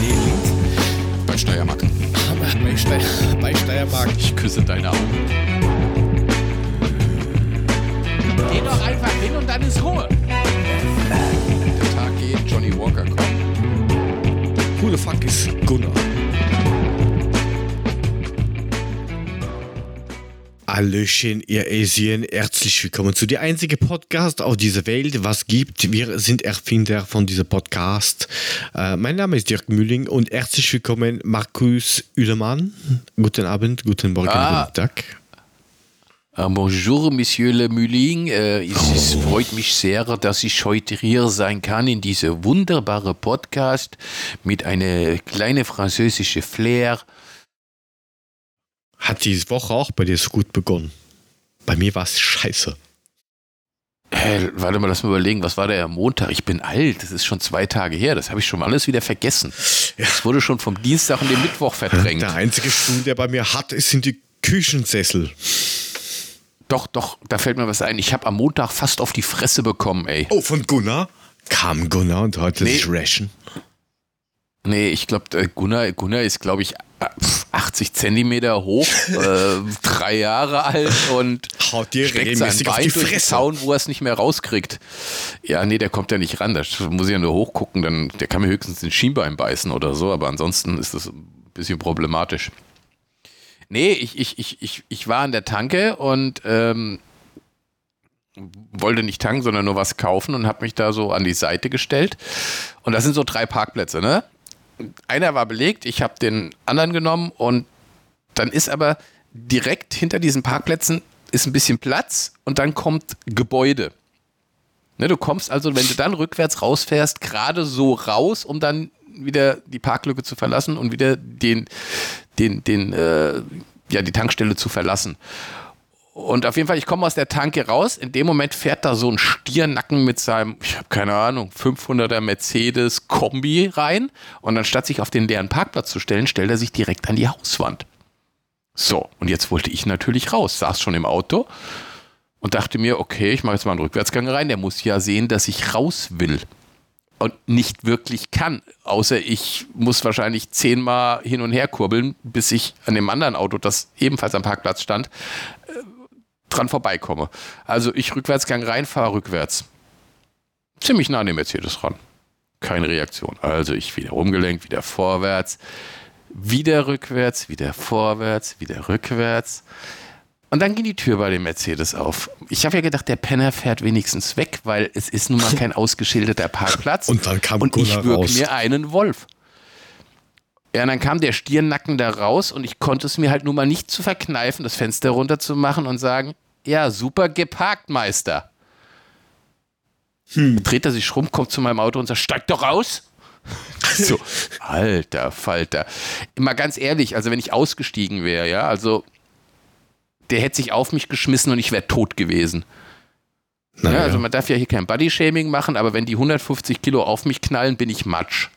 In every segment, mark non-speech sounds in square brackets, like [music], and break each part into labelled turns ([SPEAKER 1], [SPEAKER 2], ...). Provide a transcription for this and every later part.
[SPEAKER 1] Nee, links.
[SPEAKER 2] Bei Steiermark.
[SPEAKER 1] Bei, Steier, bei Steiermark.
[SPEAKER 2] Ich küsse deine Augen.
[SPEAKER 3] Geh doch einfach hin und dann ist Ruhe.
[SPEAKER 2] Der Tag geht, Johnny Walker kommt.
[SPEAKER 1] Who the fuck ist Gunnar? Hallöchen, ihr Asien, herzlich willkommen zu der einzige Podcast auf dieser Welt, was gibt. Wir sind Erfinder von diesem Podcast. Äh, mein Name ist Dirk Mühling und herzlich willkommen Markus Ülemann. Guten Abend, guten Morgen,
[SPEAKER 3] Ah.
[SPEAKER 1] guten Tag.
[SPEAKER 3] Ah, bonjour, Monsieur Le Muling. Äh, es ist, freut mich sehr, dass ich heute hier sein kann in diese wunderbare Podcast mit einer kleinen französischen Flair.
[SPEAKER 1] Hat diese Woche auch bei dir so gut begonnen? Bei mir war es scheiße.
[SPEAKER 3] Äh, warte mal, lass mal überlegen, was war der am Montag? Ich bin alt, das ist schon zwei Tage her, das habe ich schon alles wieder vergessen. Es wurde schon vom Dienstag und dem Mittwoch verdrängt.
[SPEAKER 1] Der einzige Stuhl, der bei mir hat, ist sind die Küchensessel.
[SPEAKER 3] Doch, doch, da fällt mir was ein. Ich habe am Montag fast auf die Fresse bekommen, ey.
[SPEAKER 1] Oh, von Gunnar? Kam Gunnar und heute
[SPEAKER 3] Nee.
[SPEAKER 1] sich rashen.
[SPEAKER 3] Nee, ich glaube, Gunnar, Gunnar ist, glaube ich, äh, pf, 80 Zentimeter hoch, äh, [laughs] drei Jahre alt und
[SPEAKER 1] Haut dir regelmäßig auf
[SPEAKER 3] Bein
[SPEAKER 1] die
[SPEAKER 3] durch den
[SPEAKER 1] Fresse.
[SPEAKER 3] Zaun, wo er es nicht mehr rauskriegt. Ja, nee, der kommt ja nicht ran. Da muss ich ja nur hochgucken. Dann, der kann mir höchstens den Schienbein beißen oder so, aber ansonsten ist das ein bisschen problematisch. Nee, ich, ich, ich, ich, ich war an der Tanke und ähm, wollte nicht tanken, sondern nur was kaufen und habe mich da so an die Seite gestellt. Und das sind so drei Parkplätze, ne? Einer war belegt, ich habe den anderen genommen und dann ist aber direkt hinter diesen Parkplätzen ist ein bisschen Platz und dann kommt Gebäude. Ne, du kommst also, wenn du dann rückwärts rausfährst, gerade so raus, um dann wieder die Parklücke zu verlassen und wieder den, den, den, äh, ja, die Tankstelle zu verlassen. Und auf jeden Fall, ich komme aus der Tanke raus. In dem Moment fährt da so ein Stiernacken mit seinem, ich habe keine Ahnung, 500er Mercedes Kombi rein. Und anstatt sich auf den leeren Parkplatz zu stellen, stellt er sich direkt an die Hauswand. So, und jetzt wollte ich natürlich raus, saß schon im Auto und dachte mir, okay, ich mache jetzt mal einen Rückwärtsgang rein. Der muss ja sehen, dass ich raus will und nicht wirklich kann. Außer ich muss wahrscheinlich zehnmal hin und her kurbeln, bis ich an dem anderen Auto, das ebenfalls am Parkplatz stand, äh, dran vorbeikomme. Also ich Rückwärtsgang rein, fahre rückwärts. Ziemlich nah an dem Mercedes ran. Keine Reaktion. Also ich wieder rumgelenkt, wieder vorwärts, wieder rückwärts, wieder vorwärts, wieder rückwärts. Und dann ging die Tür bei dem Mercedes auf. Ich habe ja gedacht, der Penner fährt wenigstens weg, weil es ist nun mal kein ausgeschilderter Parkplatz.
[SPEAKER 1] Und dann kam
[SPEAKER 3] und ich
[SPEAKER 1] Gunnar
[SPEAKER 3] würge
[SPEAKER 1] raus.
[SPEAKER 3] mir einen Wolf. Ja, und dann kam der Stirnnacken da raus und ich konnte es mir halt nun mal nicht zu verkneifen, das Fenster runterzumachen und sagen, ja, super geparkt, Meister.
[SPEAKER 1] Hm.
[SPEAKER 3] Dreht er sich rum, kommt zu meinem Auto und sagt, steig doch aus. [laughs] so, alter Falter. Mal ganz ehrlich, also wenn ich ausgestiegen wäre, ja, also der hätte sich auf mich geschmissen und ich wäre tot gewesen. Ja, also man darf ja hier kein Body-Shaming machen, aber wenn die 150 Kilo auf mich knallen, bin ich Matsch.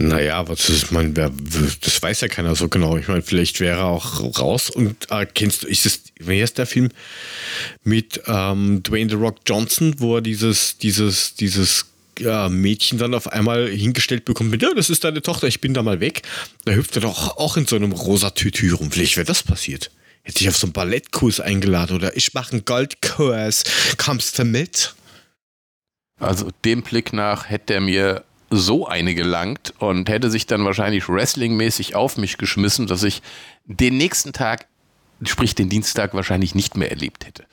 [SPEAKER 1] Naja, was ist, man, das weiß ja keiner so genau. Ich meine, vielleicht wäre er auch raus und äh, kennst du, ist es, wie heißt der Film mit ähm, Dwayne The Rock Johnson, wo er dieses, dieses, dieses ja, Mädchen dann auf einmal hingestellt bekommt mit, ja, das ist deine Tochter, ich bin da mal weg. Da hüpft er doch auch in so einem rosa Tütü rum. Vielleicht wäre das passiert. Hätte ich auf so einen Ballettkurs eingeladen oder ich mache einen Goldkurs. Kommst du mit?
[SPEAKER 3] Also dem Blick nach hätte er mir so eine gelangt und hätte sich dann wahrscheinlich wrestlingmäßig auf mich geschmissen, dass ich den nächsten Tag, sprich den Dienstag, wahrscheinlich nicht mehr erlebt hätte.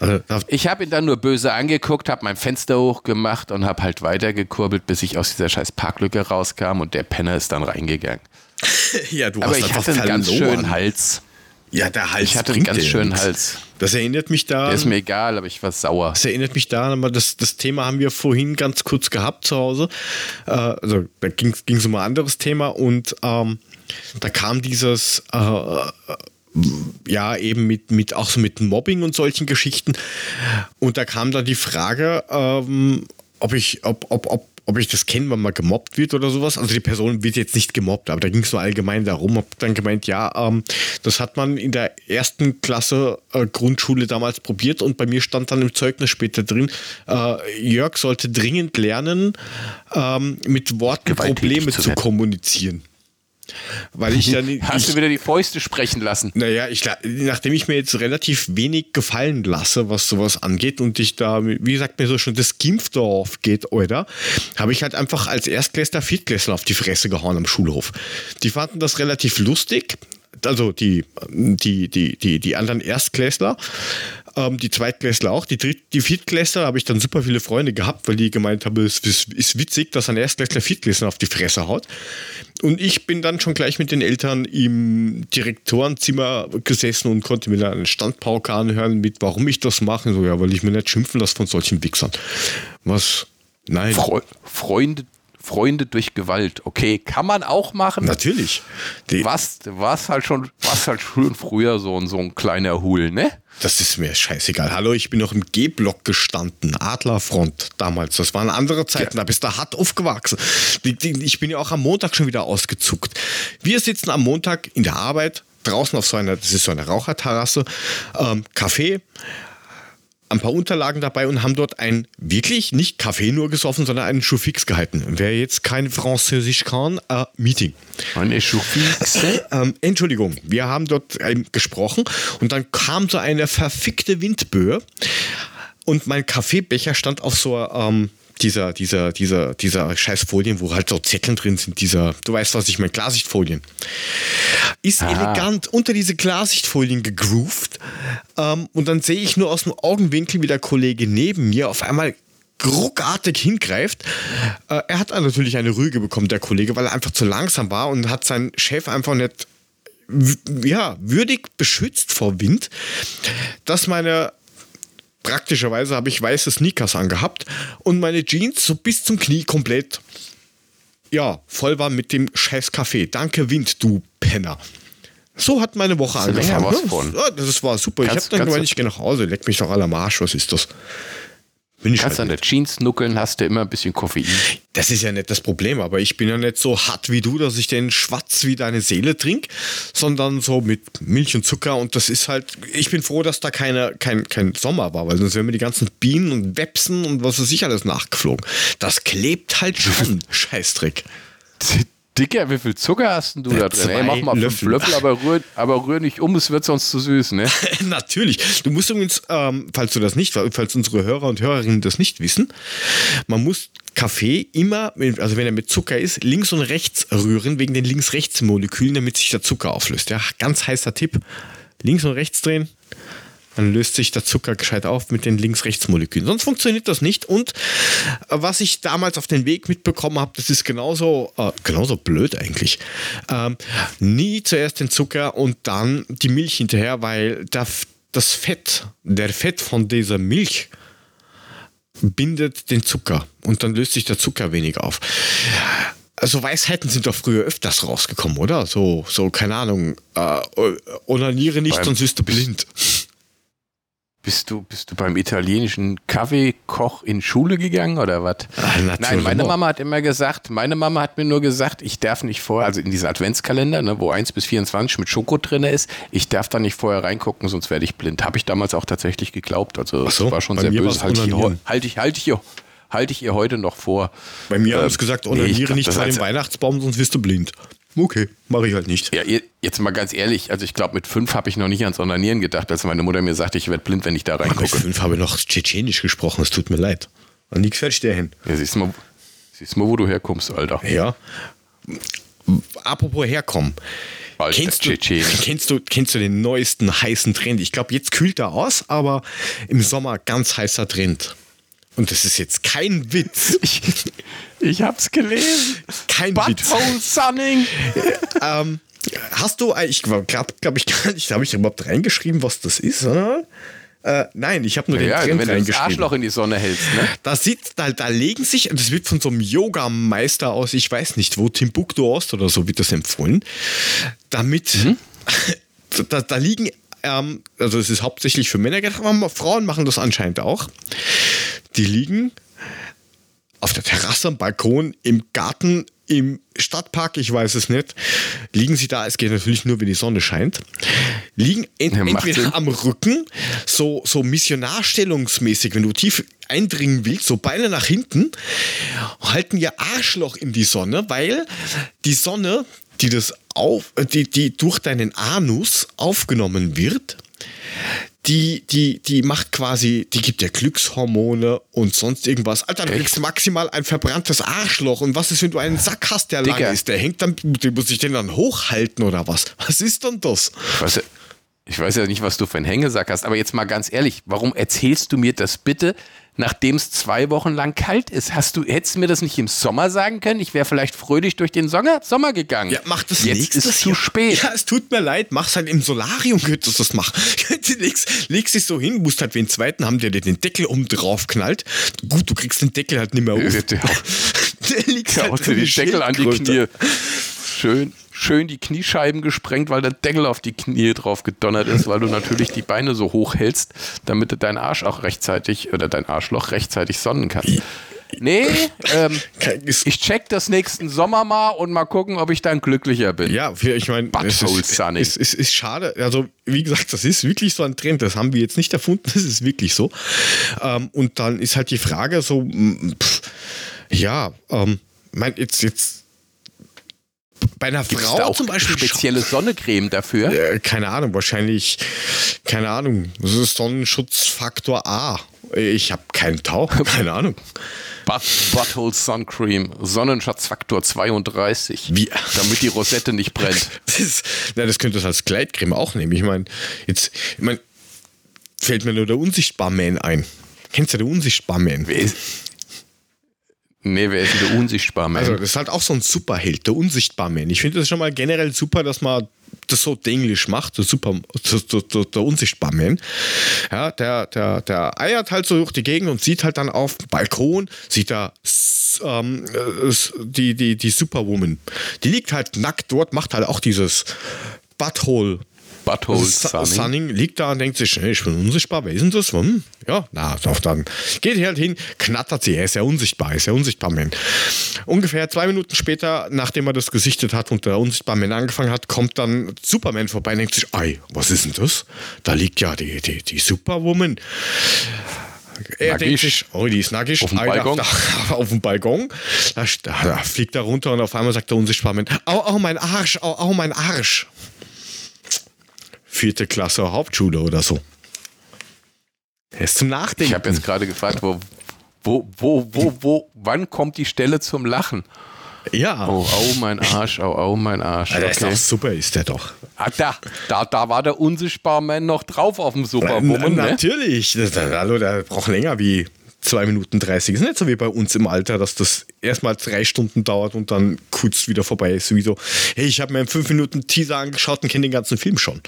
[SPEAKER 1] Also,
[SPEAKER 3] Ich habe ihn dann nur böse angeguckt, habe mein Fenster hochgemacht und habe halt weitergekurbelt, bis ich aus dieser scheiß Parklücke rauskam und der Penner ist dann reingegangen. [laughs]
[SPEAKER 1] ja, du
[SPEAKER 3] Aber
[SPEAKER 1] hast
[SPEAKER 3] ich hatte einen ganz schönen Hals.
[SPEAKER 1] Ja, der Hals
[SPEAKER 3] Ich hatte einen ganz schönen
[SPEAKER 1] nichts.
[SPEAKER 3] Hals.
[SPEAKER 1] Das erinnert mich da.
[SPEAKER 3] Der ist mir egal, aber ich war sauer.
[SPEAKER 1] Das erinnert mich daran, aber das, das Thema haben wir vorhin ganz kurz gehabt zu Hause. Äh, also da ging es um ein anderes Thema und ähm, da kam dieses, äh, ja, eben mit, mit auch so mit Mobbing und solchen Geschichten. Und da kam dann die Frage, ähm, ob ich, ob, ob, ob, ob ich das kenne, wenn man gemobbt wird oder sowas. Also die Person wird jetzt nicht gemobbt, aber da ging es nur allgemein darum. Hab dann gemeint, ja, ähm, das hat man in der ersten Klasse äh, Grundschule damals probiert und bei mir stand dann im Zeugnis später drin, äh, Jörg sollte dringend lernen, ähm, mit Worten
[SPEAKER 3] Gewalttätig
[SPEAKER 1] Probleme
[SPEAKER 3] zu
[SPEAKER 1] zu, kommunizieren. Weil ich dann.
[SPEAKER 3] Hast
[SPEAKER 1] ich,
[SPEAKER 3] du wieder die Fäuste sprechen lassen?
[SPEAKER 1] naja, ich, nachdem ich mir jetzt relativ wenig gefallen lasse, was sowas angeht und ich da, wie gesagt, mir so schon das Gimpfdorf geht, oder, habe ich halt einfach als Erstklässler, Viertklässler auf die Fresse gehauen am Schulhof. Die fanden das relativ lustig, also die, die, die, die, die anderen Erstklässler, ähm, die Zweitklässler auch, die, Dritt, die Viertklässler habe ich dann super viele Freunde gehabt, weil die gemeint haben, es ist, ist witzig, dass ein Erstklässler Viertklässler auf die Fresse haut. Und ich bin dann schon gleich mit den Eltern im Direktorenzimmer gesessen und konnte mir dann einen Standpauke anhören mit, warum ich das mache. So, ja, weil ich mir nicht schimpfen lasse von solchen Wichsern. Was? Nein.
[SPEAKER 3] Freu Freunde, Freunde durch Gewalt. Okay, kann man auch machen.
[SPEAKER 1] Natürlich. Die,
[SPEAKER 3] Was, was halt schon, was halt schon früher so ein, so ein kleiner Hul, ne?
[SPEAKER 1] Das ist mir scheißegal. Hallo, ich bin noch im G-Block gestanden. Adlerfront damals. Das waren andere Zeiten. Da bist du hart aufgewachsen. Ich bin ja auch am Montag schon wieder ausgezuckt. Wir sitzen am Montag in der Arbeit draußen auf so einer, das ist so eine Raucherterrasse, ähm, Kaffee, ein paar Unterlagen dabei und haben dort ein wirklich nicht Kaffee nur gesoffen, sondern einen Schuh fix gehalten. Wer jetzt kein Französisch kann, äh, Meeting.
[SPEAKER 3] Eine Schufixe. [laughs]
[SPEAKER 1] Ähm, Entschuldigung, wir haben dort ähm, gesprochen und dann kam so eine verfickte Windböe und mein Kaffeebecher stand auf so ähm, dieser, dieser, dieser, dieser scheiß Folien, wo halt so Zetteln drin sind, dieser, du weißt was ich meine, Klarsichtfolien. Ist elegant unter diese Klarsichtfolien gegroovt ähm, und dann sehe ich nur aus dem Augenwinkel, wie der Kollege neben mir auf einmal ruckartig hingreift. Äh, er hat dann natürlich eine Rüge bekommen, der Kollege, weil er einfach zu langsam war und hat seinen Chef einfach nicht ja, würdig beschützt vor Wind, dass meine praktischerweise habe ich weiße Sneakers angehabt und meine Jeans so bis zum Knie komplett ja, voll war mit dem scheiß Kaffee. Danke Wind, du Penner. So hat meine Woche angefangen. Ja, das war super. ich
[SPEAKER 3] Kannst-
[SPEAKER 1] habe dann gemeint, ich gehe nach Hause, leck mich doch alle am Arsch, was ist das? Bin ich
[SPEAKER 3] Kannst
[SPEAKER 1] halt
[SPEAKER 3] an der Jeans nuckeln, hast du immer ein bisschen Koffein.
[SPEAKER 1] das ist ja nicht das Problem, aber ich bin ja nicht so hart wie du, dass ich den Schwatz wie deine Seele trink, sondern so mit Milch und Zucker und das ist halt, ich bin froh, dass da keine, kein, kein Sommer war, weil sonst wären mir die ganzen Bienen und Websen und was weiß ich alles nachgeflogen. Das klebt halt [laughs] schon, Scheißdreck.
[SPEAKER 3] Dicker, wie viel Zucker hast denn du da drin? Ey, mach mal fünf
[SPEAKER 1] Löffel.
[SPEAKER 3] Löffel, aber rühr, aber rühr nicht um, es wird sonst zu süß, ne? [laughs]
[SPEAKER 1] Natürlich. Du musst übrigens, ähm, falls du das nicht, falls unsere Hörer und Hörerinnen das nicht wissen, man muss Kaffee immer, also wenn er mit Zucker ist, links und rechts rühren, wegen den Links-Rechts-Molekülen, damit sich der Zucker auflöst. Ja, ganz heißer Tipp. Links und rechts drehen, dann löst sich der Zucker gescheit auf mit den Links-Rechts-Molekülen. Sonst funktioniert das nicht. Und äh, was ich damals auf den Weg mitbekommen habe, das ist genauso, äh, genauso blöd eigentlich. Ähm, nie zuerst den Zucker und dann die Milch hinterher, weil der, das Fett, der Fett von dieser Milch bindet den Zucker und dann löst sich der Zucker wenig auf. Also Weisheiten sind doch früher öfters rausgekommen, oder? So, so keine Ahnung, äh, onaniere nicht,
[SPEAKER 3] Beim-
[SPEAKER 1] sonst wirst du blind.
[SPEAKER 3] Bist du, bist du beim italienischen Kaffeekoch in Schule gegangen oder was? Nein, meine Mama hat immer gesagt, meine Mama hat mir nur gesagt, ich darf nicht vorher, also in diesen Adventskalender, ne, wo 1 bis 24 mit Schoko drin ist, ich darf da nicht vorher reingucken, sonst werde ich blind. Habe ich damals auch tatsächlich geglaubt. Also
[SPEAKER 1] so,
[SPEAKER 3] das war schon sehr böse. Halte ich, halte ich, halte ich, halte ich ihr heute noch vor.
[SPEAKER 1] Bei mir haben
[SPEAKER 3] Ähm,
[SPEAKER 1] sie gesagt,
[SPEAKER 3] nee,
[SPEAKER 1] onaniere
[SPEAKER 3] glaub,
[SPEAKER 1] nicht
[SPEAKER 3] das
[SPEAKER 1] vor dem Weihnachtsbaum, sonst wirst du blind. Okay, mache ich halt nicht.
[SPEAKER 3] Ja, jetzt mal ganz ehrlich, also ich glaube, mit fünf habe ich noch nicht ans Onanieren gedacht, als meine Mutter mir sagte, ich werde blind, wenn ich da
[SPEAKER 1] Mit
[SPEAKER 3] reingucke.
[SPEAKER 1] fünf habe ich noch Tschetschenisch gesprochen, es tut mir leid. Und nichts verstehen.
[SPEAKER 3] Ja, siehst mal, siehst du mal, wo du herkommst, Alter.
[SPEAKER 1] Ja. Apropos herkommen.
[SPEAKER 3] Alter,
[SPEAKER 1] Kennst du, [laughs] kennst, du, kennst du den neuesten heißen Trend? Ich glaube, jetzt kühlt er aus, aber im Sommer ganz heißer Trend. Und das ist jetzt kein Witz. [laughs]
[SPEAKER 3] Ich, ich hab's gelesen.
[SPEAKER 1] Kein.
[SPEAKER 3] Butthole Sunning. [laughs]
[SPEAKER 1] Ähm, hast du, ich glaube glaub ich [laughs] gar nicht, habe ich überhaupt reingeschrieben, was das ist? Oder? Äh, nein, ich habe nur
[SPEAKER 3] Ja,
[SPEAKER 1] den Trend
[SPEAKER 3] wenn du das. Arschloch in die Sonne hältst, ne?
[SPEAKER 1] Da, sieht, da, da legen sich, das wird von so einem Yoga-Meister aus, ich weiß nicht wo, Timbuktu Ost oder so wird das empfohlen, damit, [laughs] da, da liegen, ähm, also es ist hauptsächlich für Männer gedacht, aber Frauen machen das anscheinend auch, die liegen auf der Terrasse, am Balkon, im Garten, im Stadtpark, ich weiß es nicht, liegen sie da, es geht natürlich nur, wenn die Sonne scheint, liegen ent
[SPEAKER 3] Ja, macht Sinn.
[SPEAKER 1] entweder am Rücken, so, so missionarstellungsmäßig, wenn du tief eindringen willst, so Beine nach hinten, halten ihr Arschloch in die Sonne, weil die Sonne, die das auf, die, die durch deinen Anus aufgenommen wird, die, die, die macht quasi, die gibt dir Glückshormone und sonst irgendwas. Alter, du
[SPEAKER 3] Echt?
[SPEAKER 1] kriegst maximal ein verbranntes Arschloch. Und was ist, wenn du einen Sack hast, der lang
[SPEAKER 3] Digga.
[SPEAKER 1] ist? Der hängt dann, den muss ich den dann hochhalten oder was? Was ist denn das?
[SPEAKER 3] Ich weiß, ja, ich weiß ja nicht, was du für einen Hängesack hast, aber jetzt mal ganz ehrlich, warum erzählst du mir das bitte, nachdem es zwei Wochen lang kalt ist? Hast du, hättest du mir das nicht im Sommer sagen können? Ich wäre vielleicht fröhlich durch den Sommer, Sommer gegangen.
[SPEAKER 1] Ja, mach das
[SPEAKER 3] Jetzt
[SPEAKER 1] nächstes
[SPEAKER 3] ist zu
[SPEAKER 1] Jahr.
[SPEAKER 3] spät.
[SPEAKER 1] Ja, es tut mir leid, mach's halt im Solarium, [laughs] könntest du das machen. Legst, legst dich so hin, musst halt wie den zweiten haben, der dir den Deckel oben drauf knallt. Gut, du kriegst den Deckel halt nicht mehr auf.
[SPEAKER 3] Der- [laughs]
[SPEAKER 1] liegt
[SPEAKER 3] Ja,
[SPEAKER 1] halt
[SPEAKER 3] den Deckel an die. Knie. Schön, schön die Kniescheiben gesprengt, weil der Deckel auf die Knie drauf gedonnert ist, weil du natürlich die Beine so hoch hältst, damit du deinen Arsch auch rechtzeitig oder dein Arschloch rechtzeitig sonnen kannst. Nee, ähm,
[SPEAKER 1] ist-
[SPEAKER 3] ich check das nächsten Sommer mal und mal gucken, ob ich dann glücklicher bin.
[SPEAKER 1] Ja, ich meine, es ist, es, ist, ist schade. Also, wie gesagt, das ist wirklich so ein Trend. Das haben wir jetzt nicht erfunden. [laughs] Das ist wirklich so. Ähm, und dann ist halt die Frage so, pff, ja, ähm, mein, jetzt, jetzt bei einer
[SPEAKER 3] Gibt's
[SPEAKER 1] Frau zum Beispiel
[SPEAKER 3] spezielle Sonnecreme dafür?
[SPEAKER 1] Äh, keine Ahnung, wahrscheinlich, keine Ahnung, das ist Sonnenschutzfaktor A. Ich habe keinen Tau, keine Ahnung.
[SPEAKER 3] Butt, Butthole Sun Cream, Sonnenschatzfaktor 32.
[SPEAKER 1] Wie?
[SPEAKER 3] Damit die Rosette nicht brennt. [laughs]
[SPEAKER 1] Das, ist, na, das könntest du als Gleitcreme auch nehmen. Ich meine, jetzt, ich mein, fällt mir nur der Unsichtbar-Man ein. Kennst du den Unsichtbar-Man?
[SPEAKER 3] Wer ist, nee, wer ist denn der Unsichtbar-Man?
[SPEAKER 1] Also, das ist halt auch so ein Superheld, der Unsichtbar-Man. Ich finde das schon mal generell super, dass man das so denglisch macht, der, Super, der, der, der, der Unsichtbar-Man. Ja, der, der, der eiert halt so durch die Gegend und sieht halt dann auf dem Balkon, sieht da ähm, äh, die, die, die Superwoman. Die liegt halt nackt dort, macht halt auch dieses Butthole.
[SPEAKER 3] Butthole
[SPEAKER 1] Su-
[SPEAKER 3] Sunny.
[SPEAKER 1] Sunning liegt da und denkt sich, hey, ich bin unsichtbar, wer ist denn das? Hm? Ja, na, auf dann. Geht halt hin, knattert sie, er ist ja unsichtbar, er ist ja unsichtbar, Man. Ungefähr zwei Minuten später, nachdem er das gesichtet hat und der unsichtbar Man angefangen hat, kommt dann Superman vorbei und denkt sich, ei, was ist denn das? Da liegt ja die, die, die Superwoman. Er
[SPEAKER 3] Nackig.
[SPEAKER 1] denkt sich, oh, die ist nackig.
[SPEAKER 3] Auf dem
[SPEAKER 1] da-
[SPEAKER 3] Balkon.
[SPEAKER 1] Da, [laughs] auf dem Balkon. Da, da, da fliegt er runter und auf einmal sagt der unsichtbar Man, au, au, mein Arsch, au, au, mein Arsch vierte Klasse Hauptschule oder so. Er ist zum Nachdenken.
[SPEAKER 3] Ich habe jetzt gerade gefragt, wo, wo, wo, wo, wo, wann kommt die Stelle zum Lachen?
[SPEAKER 1] ja.
[SPEAKER 3] Oh, au, mein Arsch, au, au, mein Arsch.
[SPEAKER 1] Alter, ist
[SPEAKER 3] Okay.
[SPEAKER 1] doch super, ist der doch.
[SPEAKER 3] Ah, da, da, da war der Unsichtbar-Man noch drauf auf dem
[SPEAKER 1] Na,
[SPEAKER 3] Superwoman, ne?
[SPEAKER 1] natürlich. Das, das, hallo, der braucht länger wie 2 Minuten 30. Ist nicht so wie bei uns im Alter, dass das erstmal drei Stunden dauert und dann kurz wieder vorbei ist. Wie so, hey, ich habe mir einen 5 Minuten Teaser angeschaut und kenne den ganzen Film schon.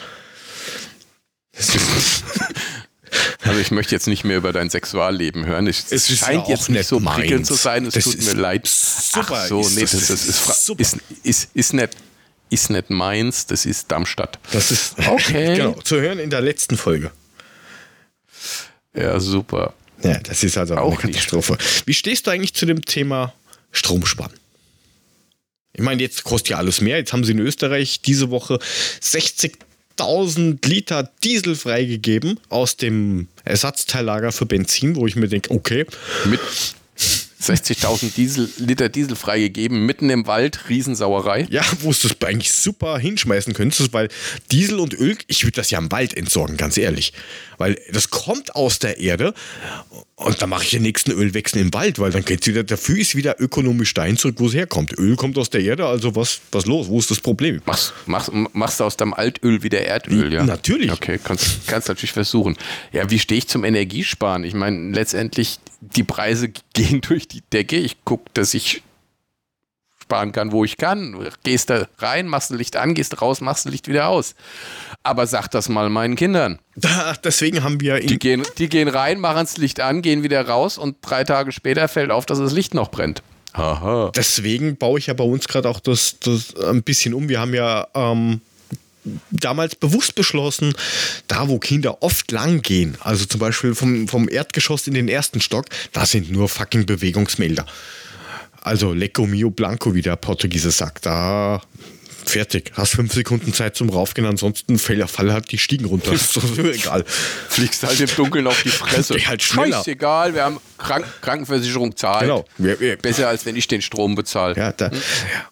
[SPEAKER 3] Also ich möchte jetzt nicht mehr über dein Sexualleben hören. Es,
[SPEAKER 1] Es
[SPEAKER 3] scheint jetzt nicht
[SPEAKER 1] nicht
[SPEAKER 3] so prickelnd
[SPEAKER 1] meins.
[SPEAKER 3] zu sein. Es
[SPEAKER 1] Das
[SPEAKER 3] tut mir leid.
[SPEAKER 1] super.
[SPEAKER 3] Ach so,
[SPEAKER 1] Ist
[SPEAKER 3] nee,
[SPEAKER 1] das-
[SPEAKER 3] das, ist,
[SPEAKER 1] ist
[SPEAKER 3] ist, ist, ist, nicht, ist nicht meins, das ist Darmstadt.
[SPEAKER 1] das ist
[SPEAKER 3] Okay. [laughs]
[SPEAKER 1] genau, zu hören in der letzten Folge.
[SPEAKER 3] Ja, super.
[SPEAKER 1] Ja, das ist also auch, eine Katastrophe. Wie stehst du eigentlich zu dem Thema Stromsparen? Ich meine, jetzt kostet ja alles mehr. Jetzt haben sie in Österreich diese Woche 60.000 Liter Diesel freigegeben aus dem Ersatzteillager für Benzin, wo ich mir denke, okay,
[SPEAKER 3] Mit 60.000 Diesel, Liter Diesel freigegeben, mitten im Wald, Riesensauerei.
[SPEAKER 1] ja, wo du das eigentlich super hinschmeißen könntest, weil Diesel und Öl, ich würde das ja im Wald entsorgen, ganz ehrlich. Weil das kommt aus der Erde und dann mache ich den nächsten Ölwechsel im Wald, weil dann geht's wieder, dafür ist wieder ökonomisch dahin zurück, wo es herkommt. Öl kommt aus der Erde, also was, was los? Wo ist das Problem?
[SPEAKER 3] Machst, machst, machst du aus deinem Altöl wieder Erdöl, ja?
[SPEAKER 1] Natürlich.
[SPEAKER 3] Okay, kannst, kannst natürlich versuchen. Ja, wie stehe ich zum Energiesparen? Ich meine, letztendlich, die Preise [laughs] gehen durch die Decke. Ich gucke, dass ich sparen kann, wo ich kann. Gehst da rein, machst ein Licht an, gehst raus, machst ein Licht wieder aus. Aber sag das mal meinen Kindern. [laughs]
[SPEAKER 1] Da, deswegen haben wir
[SPEAKER 3] Die gehen, die gehen rein, machen das Licht an, gehen wieder raus und drei Tage später fällt auf, dass das Licht noch brennt. Aha.
[SPEAKER 1] deswegen baue ich ja bei uns gerade auch das, das ein bisschen um. Wir haben ja ähm, damals bewusst beschlossen, da wo Kinder oft lang gehen, also zum Beispiel vom, vom Erdgeschoss in den ersten Stock, da sind nur fucking Bewegungsmelder. Also Lecco Mio Blanco, wie der Portugiese sagt. Da fertig. Hast fünf Sekunden Zeit zum Raufgehen, ansonsten fall, fall halt die Stiegen runter. [laughs] ist doch egal.
[SPEAKER 3] Fliegst halt im Dunkeln auf die Fresse.
[SPEAKER 1] Geh halt schneller.
[SPEAKER 3] Scheißegal, wir haben Krank Krankenversicherung zahlt.
[SPEAKER 1] Genau. Wir- wir-
[SPEAKER 3] Besser als wenn ich den Strom bezahle.
[SPEAKER 1] Ja, da,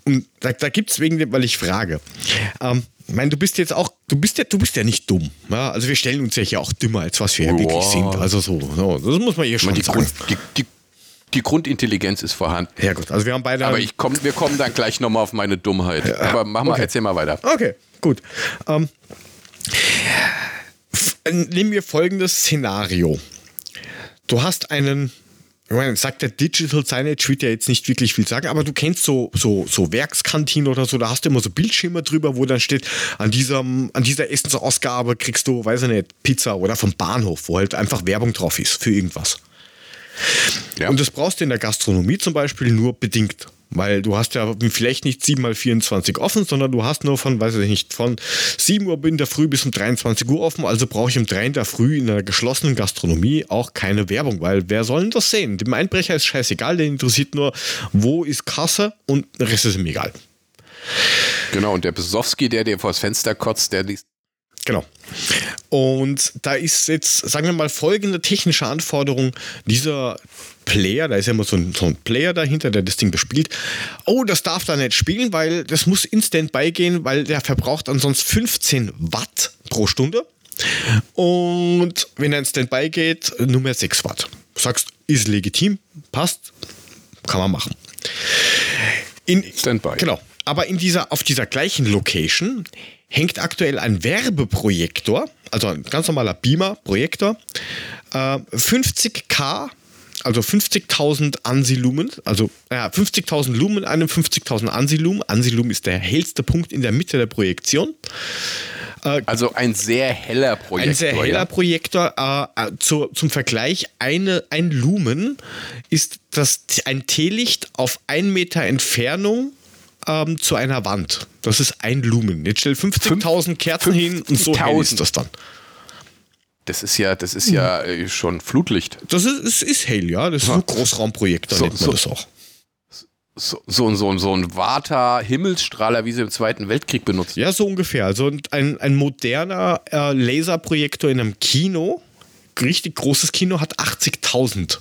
[SPEAKER 1] und da, da gibt es wegen, dem, weil ich frage. Ähm, ich meine, du bist jetzt auch, du bist ja, du bist ja nicht dumm. Ja? Also wir stellen uns ja hier auch dümmer, als was wir ja wirklich sind. Also so, so, das muss man hier schon
[SPEAKER 3] Die,
[SPEAKER 1] sagen.
[SPEAKER 3] Grund, die, die, die Grundintelligenz ist vorhanden.
[SPEAKER 1] Ja gut, also wir haben beide.
[SPEAKER 3] Aber ich komm, wir kommen dann gleich nochmal auf meine Dummheit. Aber mach mal,
[SPEAKER 1] okay.
[SPEAKER 3] erzähl mal weiter.
[SPEAKER 1] Okay, gut. Ähm, nehmen wir folgendes Szenario. Du hast einen, ich meine, sagt der Digital Signage, wird ja jetzt nicht wirklich viel sagen, aber du kennst so, so, so Werkskantinen oder so, da hast du immer so Bildschirme drüber, wo dann steht, an, diesem, an dieser Essensausgabe kriegst du, weiß ich nicht, Pizza oder vom Bahnhof, wo halt einfach Werbung drauf ist für irgendwas.
[SPEAKER 3] Ja.
[SPEAKER 1] Und das brauchst du in der Gastronomie zum Beispiel nur bedingt. Weil du hast ja vielleicht nicht 7 mal 24 offen, sondern du hast nur von, weiß ich nicht, von 7 Uhr in der Früh bis um 23 Uhr offen. Also brauche ich um 3 in der Früh in einer geschlossenen Gastronomie auch keine Werbung, weil wer soll denn das sehen? Dem Einbrecher ist scheißegal, der interessiert nur, wo ist Kasse und der Rest ist ihm egal.
[SPEAKER 3] Genau, und der Besowski, der dir vors Fenster kotzt, der liest.
[SPEAKER 1] Genau. Und da ist jetzt, sagen wir mal, folgende technische Anforderung. Dieser Player, da ist ja immer so ein, so ein Player dahinter, der das Ding bespielt. Oh, das darf da nicht spielen, weil das muss instant beigehen, weil der verbraucht ansonsten 15 Watt pro Stunde. Und wenn er in Standby geht, nur mehr 6 Watt. Du sagst, ist legitim, passt, kann man machen. In,
[SPEAKER 3] Standby.
[SPEAKER 1] Genau. Aber in dieser, auf dieser gleichen Location hängt aktuell ein Werbeprojektor, also ein ganz normaler Beamer-Projektor, äh, 50k, also 50.000 ANSI-Lumen, also ja, 50.000 Lumen, 51.000 ANSI-Lumen. ANSI-Lumen ist der hellste Punkt in der Mitte der Projektion.
[SPEAKER 3] Also ein sehr heller Projektor.
[SPEAKER 1] Ein sehr heller
[SPEAKER 3] ja.
[SPEAKER 1] Projektor. Äh, äh, zu, zum Vergleich, eine, ein Lumen ist das, ein Teelicht auf ein Meter Entfernung ähm, zu einer Wand. Das ist ein Lumen. Jetzt stell 50.000 Kerzen hin und so hell
[SPEAKER 3] 50.000.
[SPEAKER 1] ist das dann.
[SPEAKER 3] Das ist ja, das ist ja äh, schon Flutlicht.
[SPEAKER 1] Das ist, ist, ist hell, ja. Das ist ein Großraumprojektor,
[SPEAKER 3] So-
[SPEAKER 1] nennt man
[SPEAKER 3] so-
[SPEAKER 1] das auch.
[SPEAKER 3] So, so, so, so ein Vata-Himmelsstrahler, wie sie im Zweiten Weltkrieg benutzt.
[SPEAKER 1] Ja, so ungefähr. Also ein, ein moderner äh, Laserprojektor in einem Kino, richtig großes Kino, hat 80.000.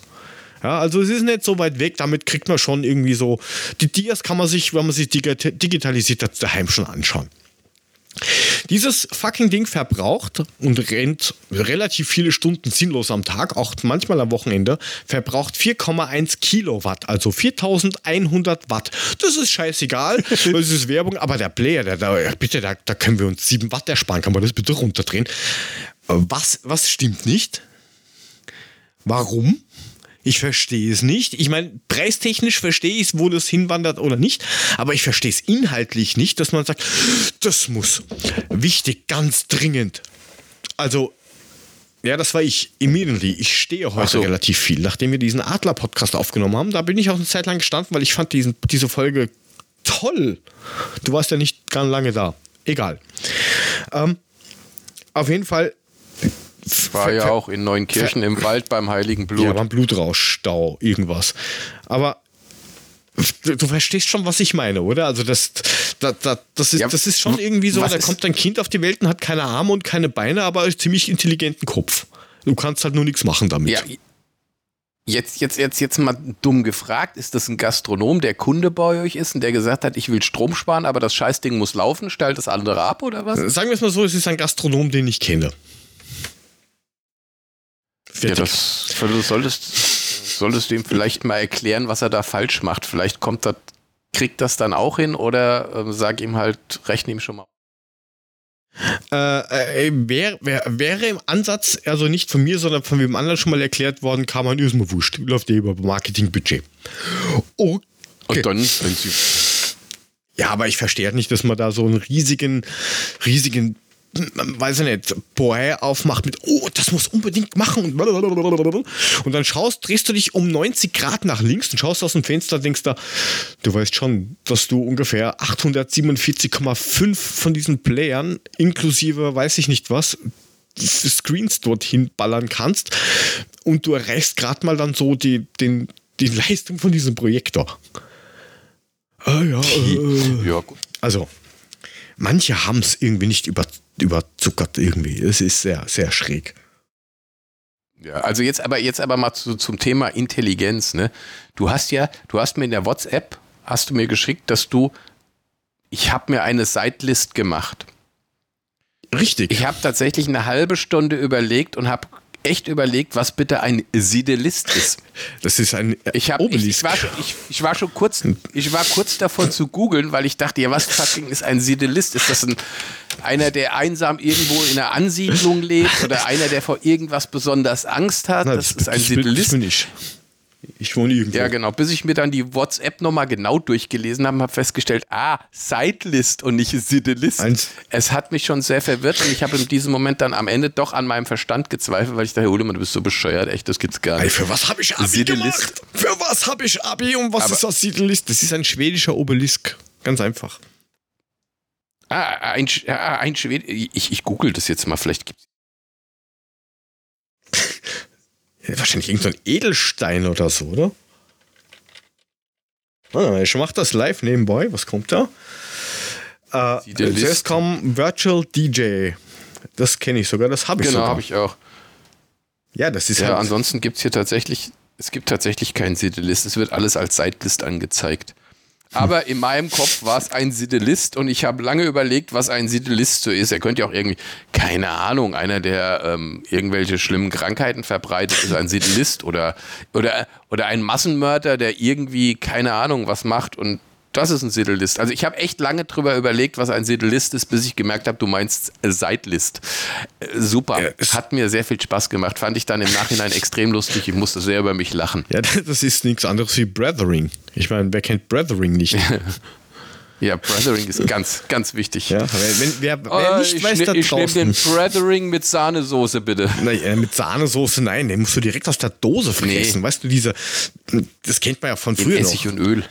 [SPEAKER 1] Ja, also es ist nicht so weit weg, damit kriegt man schon irgendwie so. Die Dias kann man sich, wenn man sich digita- digitalisiert hat, daheim schon anschauen. Dieses fucking Ding verbraucht und rennt relativ viele Stunden sinnlos am Tag, auch manchmal am Wochenende, verbraucht 4,1 Kilowatt, also 4100 Watt. Das ist scheißegal, [laughs] das ist Werbung, aber der Player, der, da, bitte, da, da können wir uns 7 Watt ersparen, kann man das bitte runterdrehen? Was, was stimmt nicht? Warum? Ich verstehe es nicht. Ich meine, preistechnisch verstehe ich es, wo das hinwandert oder nicht. Aber ich verstehe es inhaltlich nicht, dass man sagt, das muss wichtig, ganz dringend. Also, ja, das war ich immediately. Ich stehe heute
[SPEAKER 3] so.
[SPEAKER 1] relativ viel. Nachdem wir diesen Adler-Podcast aufgenommen haben, da bin ich auch eine Zeit lang gestanden, weil ich fand diesen, diese Folge toll. Du warst ja nicht ganz lange da. Egal. Ähm, auf jeden Fall.
[SPEAKER 3] War ja auch in Neunkirchen im Wald beim Heiligen Blut.
[SPEAKER 1] Ja, beim Blutrauschstau, irgendwas. Aber du, verstehst schon, was ich meine, oder? Also das, das, das, das, ist,
[SPEAKER 3] Ja,
[SPEAKER 1] das ist schon irgendwie so, da kommt ein Kind auf die Welt und hat keine Arme und keine Beine, aber einen ziemlich intelligenten Kopf. Du kannst halt nur nichts machen damit.
[SPEAKER 3] Ja, jetzt, jetzt, jetzt, jetzt mal dumm gefragt, ist das ein Gastronom, der Kunde bei euch ist und der gesagt hat, ich will Strom sparen, aber das Scheißding muss laufen, stellt das andere ab oder was?
[SPEAKER 1] Sagen wir es mal so, es ist ein Gastronom, den ich kenne.
[SPEAKER 3] Ja,
[SPEAKER 1] Fertig.
[SPEAKER 3] das, du solltest, solltest du ihm vielleicht mal erklären, was er da falsch macht. Vielleicht kommt das, kriegt das dann auch hin oder ähm, sag ihm halt, rechne ihm schon mal.
[SPEAKER 1] Äh, äh, wär, wär, wäre im Ansatz, also nicht von mir, sondern von wem anderen schon mal erklärt worden, kann man, ist mir wurscht. Läuft eh über Marketingbudget. Okay.
[SPEAKER 3] Und dann, wenn sie,
[SPEAKER 1] Ja, aber ich verstehe halt nicht, dass man da so einen riesigen, riesigen weiß ich nicht, Boy aufmacht mit, oh, das muss unbedingt machen und blablabla. und dann schaust, drehst du dich um 90 Grad nach links und schaust aus dem Fenster und denkst da, du weißt schon, dass du ungefähr 847,5 von diesen Playern inklusive weiß ich nicht was Screens dorthin ballern kannst und du erreichst gerade mal dann so die, den, die Leistung von diesem Projektor. Ah, ja, äh.
[SPEAKER 3] Ja, gut.
[SPEAKER 1] Also, manche haben es irgendwie nicht über, überzuckert irgendwie. Es ist sehr, sehr schräg.
[SPEAKER 3] Ja, also jetzt aber jetzt aber mal zu, zum Thema Intelligenz, ne? Du hast ja, du hast mir in der WhatsApp hast du mir geschickt, dass du ich habe mir eine Sidelist gemacht.
[SPEAKER 1] Richtig.
[SPEAKER 3] Ich habe tatsächlich eine halbe Stunde überlegt und habe echt überlegt, was bitte ein Sidelist ist.
[SPEAKER 1] Das ist ein
[SPEAKER 3] Ich, hab, ich, ich, war schon, ich, ich war schon kurz, ich war kurz davor zu googeln, weil ich dachte, ja, was fucking ist ein Sidelist? Ist das ein, einer, der einsam irgendwo in einer Ansiedlung lebt oder einer, der vor irgendwas besonders Angst hat?
[SPEAKER 1] Na,
[SPEAKER 3] das, ist ein
[SPEAKER 1] bin-
[SPEAKER 3] Sidelist.
[SPEAKER 1] Ich. Wohne irgendwo.
[SPEAKER 3] Ja, genau. Bis ich mir dann die WhatsApp nochmal genau durchgelesen habe, habe festgestellt, ah, Sidelist und nicht Sidelist.
[SPEAKER 1] Eins-
[SPEAKER 3] Es hat mich schon sehr verwirrt und ich habe in diesem Moment dann am Ende doch an meinem Verstand gezweifelt, weil ich dachte, Ulemann, du bist so bescheuert, echt, das gibt's gar
[SPEAKER 1] Ey,
[SPEAKER 3] nicht.
[SPEAKER 1] für was habe ich Abi
[SPEAKER 3] Sidelist.
[SPEAKER 1] gemacht? Für was habe ich Abi und was
[SPEAKER 3] Aber-
[SPEAKER 1] ist das Sidelist? Das ist ein schwedischer Obelisk. Ganz einfach.
[SPEAKER 3] Ah, ein, ah, ein Schwede. Ich, ich google das jetzt mal, vielleicht gibt's.
[SPEAKER 1] Ja, wahrscheinlich irgendein Edelstein oder so, oder? Ah, ich mach das live nebenbei. Was kommt da? Äh, zuerst kommt Virtual DJ. Das kenne ich sogar, das habe ich
[SPEAKER 3] Genau,
[SPEAKER 1] sogar.
[SPEAKER 3] habe ich auch.
[SPEAKER 1] Ja, das ist
[SPEAKER 3] Ja,
[SPEAKER 1] halt.
[SPEAKER 3] ansonsten gibt es hier tatsächlich, es gibt tatsächlich keinen Sidelist. Es wird alles als Sidelist angezeigt. Aber in meinem Kopf war es ein Sidelist und ich habe lange überlegt, was ein Sidelist so ist. Er könnte ja auch irgendwie, keine Ahnung, einer, der ähm, irgendwelche schlimmen Krankheiten verbreitet, ist ein Sidelist oder, oder, oder ein Massenmörder, der irgendwie, keine Ahnung, was macht und das ist ein Sidelist. Also ich habe echt lange drüber überlegt, was ein Sidelist ist, bis ich gemerkt habe, du meinst Seitlist. Äh, super.
[SPEAKER 1] Ja,
[SPEAKER 3] Hat mir sehr viel Spaß gemacht. Fand ich dann im Nachhinein [laughs] extrem lustig. Ich musste sehr über mich lachen.
[SPEAKER 1] ja, das ist nichts anderes wie Brethering. Ich meine, wer kennt Brethering nicht? [laughs]
[SPEAKER 3] Ja, Brothering ist ganz, ganz wichtig.
[SPEAKER 1] Ja, wenn, wer, wer
[SPEAKER 3] Äh,
[SPEAKER 1] nicht
[SPEAKER 3] ich
[SPEAKER 1] weiß,
[SPEAKER 3] ne-
[SPEAKER 1] da
[SPEAKER 3] ich nehme den
[SPEAKER 1] draußen.
[SPEAKER 3] Brothering mit Sahnesoße, bitte.
[SPEAKER 1] Nein, äh, mit Sahnesoße, nein, den musst du direkt aus der Dose fressen. Weißt du, diese, das kennt man ja von
[SPEAKER 3] In
[SPEAKER 1] früher
[SPEAKER 3] Essig
[SPEAKER 1] noch.
[SPEAKER 3] und Öl.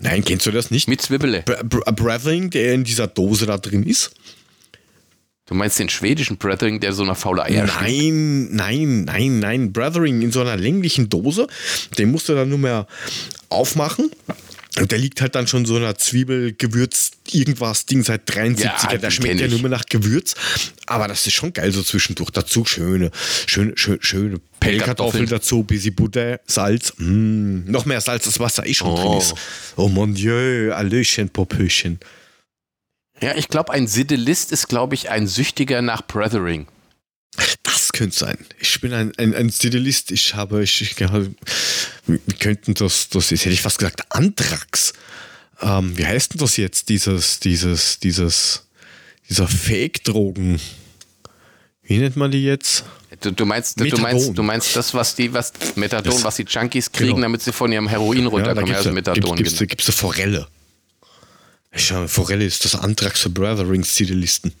[SPEAKER 1] Nein, kennst du das nicht?
[SPEAKER 3] Mit Zwiebele.
[SPEAKER 1] Br- Br- Brethering, der in dieser Dose da drin ist?
[SPEAKER 3] Du meinst den schwedischen Brothering, der so nach faule Eier?
[SPEAKER 1] Nein, nein, nein, nein. Brethering in so einer länglichen Dose. Den musst du dann nur mehr aufmachen. Und der liegt halt dann schon so einer Zwiebel, Gewürz, irgendwas, Ding seit 73er.
[SPEAKER 3] Ja,
[SPEAKER 1] der
[SPEAKER 3] den
[SPEAKER 1] schmeckt ja nur mehr nach Gewürz. Aber das ist schon geil so zwischendurch. Dazu schöne, schöne, schöne, schöne Pellkartoffeln dazu, bisschen Butter, Salz. Mm, noch mehr Salz, als Wasser eh schon drin
[SPEAKER 3] Oh.
[SPEAKER 1] ist. Oh mon Dieu, Allöchen, Popöchen.
[SPEAKER 3] Ja, ich glaube, ein Sidelist ist, glaube ich, ein Süchtiger nach Brothering.
[SPEAKER 1] Könnte sein. Ich bin ein, ein, ein Stilist. Ich habe, ich, ich, wir wir könnten das, das ist, hätte ich fast gesagt, Anthrax. Ähm, wie heißt denn das jetzt, dieses, dieses, dieses, dieser Fake-Drogen? Wie nennt man die jetzt?
[SPEAKER 3] Du, du, meinst, du, meinst, du meinst das, was die, was Methadon,
[SPEAKER 1] Das-
[SPEAKER 3] was die Junkies kriegen,
[SPEAKER 1] Genau.
[SPEAKER 3] damit sie von ihrem Heroin runterkommen.
[SPEAKER 1] gibt's
[SPEAKER 3] also
[SPEAKER 1] ja-
[SPEAKER 3] Methadon.
[SPEAKER 1] gibt's,
[SPEAKER 3] genau.
[SPEAKER 1] gibt's, gibt's eine Forelle. Ich schau, Forelle ist das Anthrax für Brothering-Stilisten.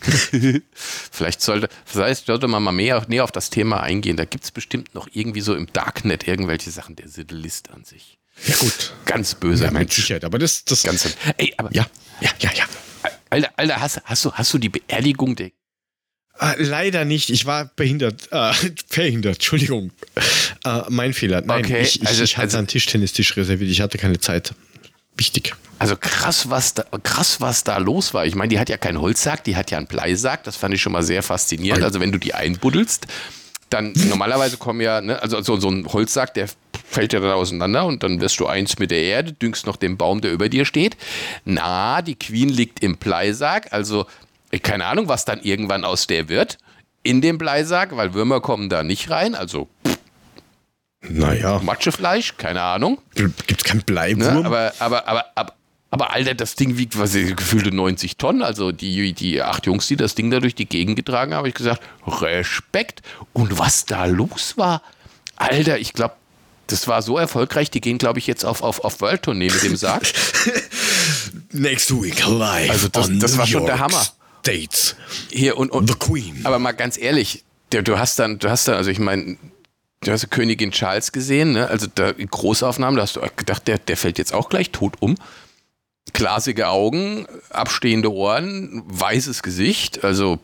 [SPEAKER 1] [laughs]
[SPEAKER 3] Vielleicht sollte, vielleicht sollte man mal mehr, näher auf das Thema eingehen. Da gibt es bestimmt noch irgendwie so im Darknet irgendwelche Sachen. Der Sidelist an sich.
[SPEAKER 1] Ja, gut.
[SPEAKER 3] Ganz böser
[SPEAKER 1] Ja, mit
[SPEAKER 3] Mensch.
[SPEAKER 1] Sicherheit. Aber das, das,
[SPEAKER 3] Ganz, ey, aber
[SPEAKER 1] ja, ja, ja, ja.
[SPEAKER 3] Alter, Alter hast, hast, du, hast du die Beerdigung der
[SPEAKER 1] Äh, leider nicht. Ich war behindert. Äh, [laughs] verhindert, Entschuldigung. Äh, mein Fehler. Nein,
[SPEAKER 3] Okay,
[SPEAKER 1] ich, ich,
[SPEAKER 3] also-
[SPEAKER 1] ich hatte
[SPEAKER 3] also-
[SPEAKER 1] einen Tischtennistisch reserviert. Ich hatte keine Zeit. Wichtig.
[SPEAKER 3] Also krass, was da, krass, was da los war. Ich meine, die hat ja keinen Holzsack, die hat ja einen Bleisack. Das fand ich schon mal sehr faszinierend. Also wenn du die einbuddelst, dann [laughs] normalerweise kommen ja, ne, also so, so ein Holzsack, der fällt ja dann auseinander und dann wirst du eins mit der Erde, düngst noch den Baum, der über dir steht. Na, die Queen liegt im Bleisack, also äh, keine Ahnung, was dann irgendwann aus der wird. In dem Bleisack, weil Würmer kommen da nicht rein, also
[SPEAKER 1] Naja,
[SPEAKER 3] Matschefleisch, keine Ahnung.
[SPEAKER 1] gibt's kein
[SPEAKER 3] Ne?
[SPEAKER 1] Bleiwurm?
[SPEAKER 3] Aber, aber, aber, aber, aber Alter, das Ding wiegt was, gefühlte 90 Tonnen. Also die, die acht Jungs, die das Ding da durch die Gegend getragen haben, habe ich gesagt, Respekt. Und was da los war, Alter, ich glaube, das war so erfolgreich, die gehen, glaube ich, jetzt auf, auf, auf World-Tournee mit dem Sarg. [laughs]
[SPEAKER 1] Next week live.
[SPEAKER 3] Also das, das war schon der
[SPEAKER 1] Yorks.
[SPEAKER 3] Hammer.
[SPEAKER 1] States.
[SPEAKER 3] Hier und, und
[SPEAKER 1] The Queen.
[SPEAKER 3] Aber mal ganz ehrlich, der, du hast dann, du hast dann, also ich meine, du hast Königin Charles gesehen, ne? Also da Großaufnahmen, da hast du gedacht, der, der fällt jetzt auch gleich tot um. Glasige Augen, abstehende Ohren, weißes Gesicht, also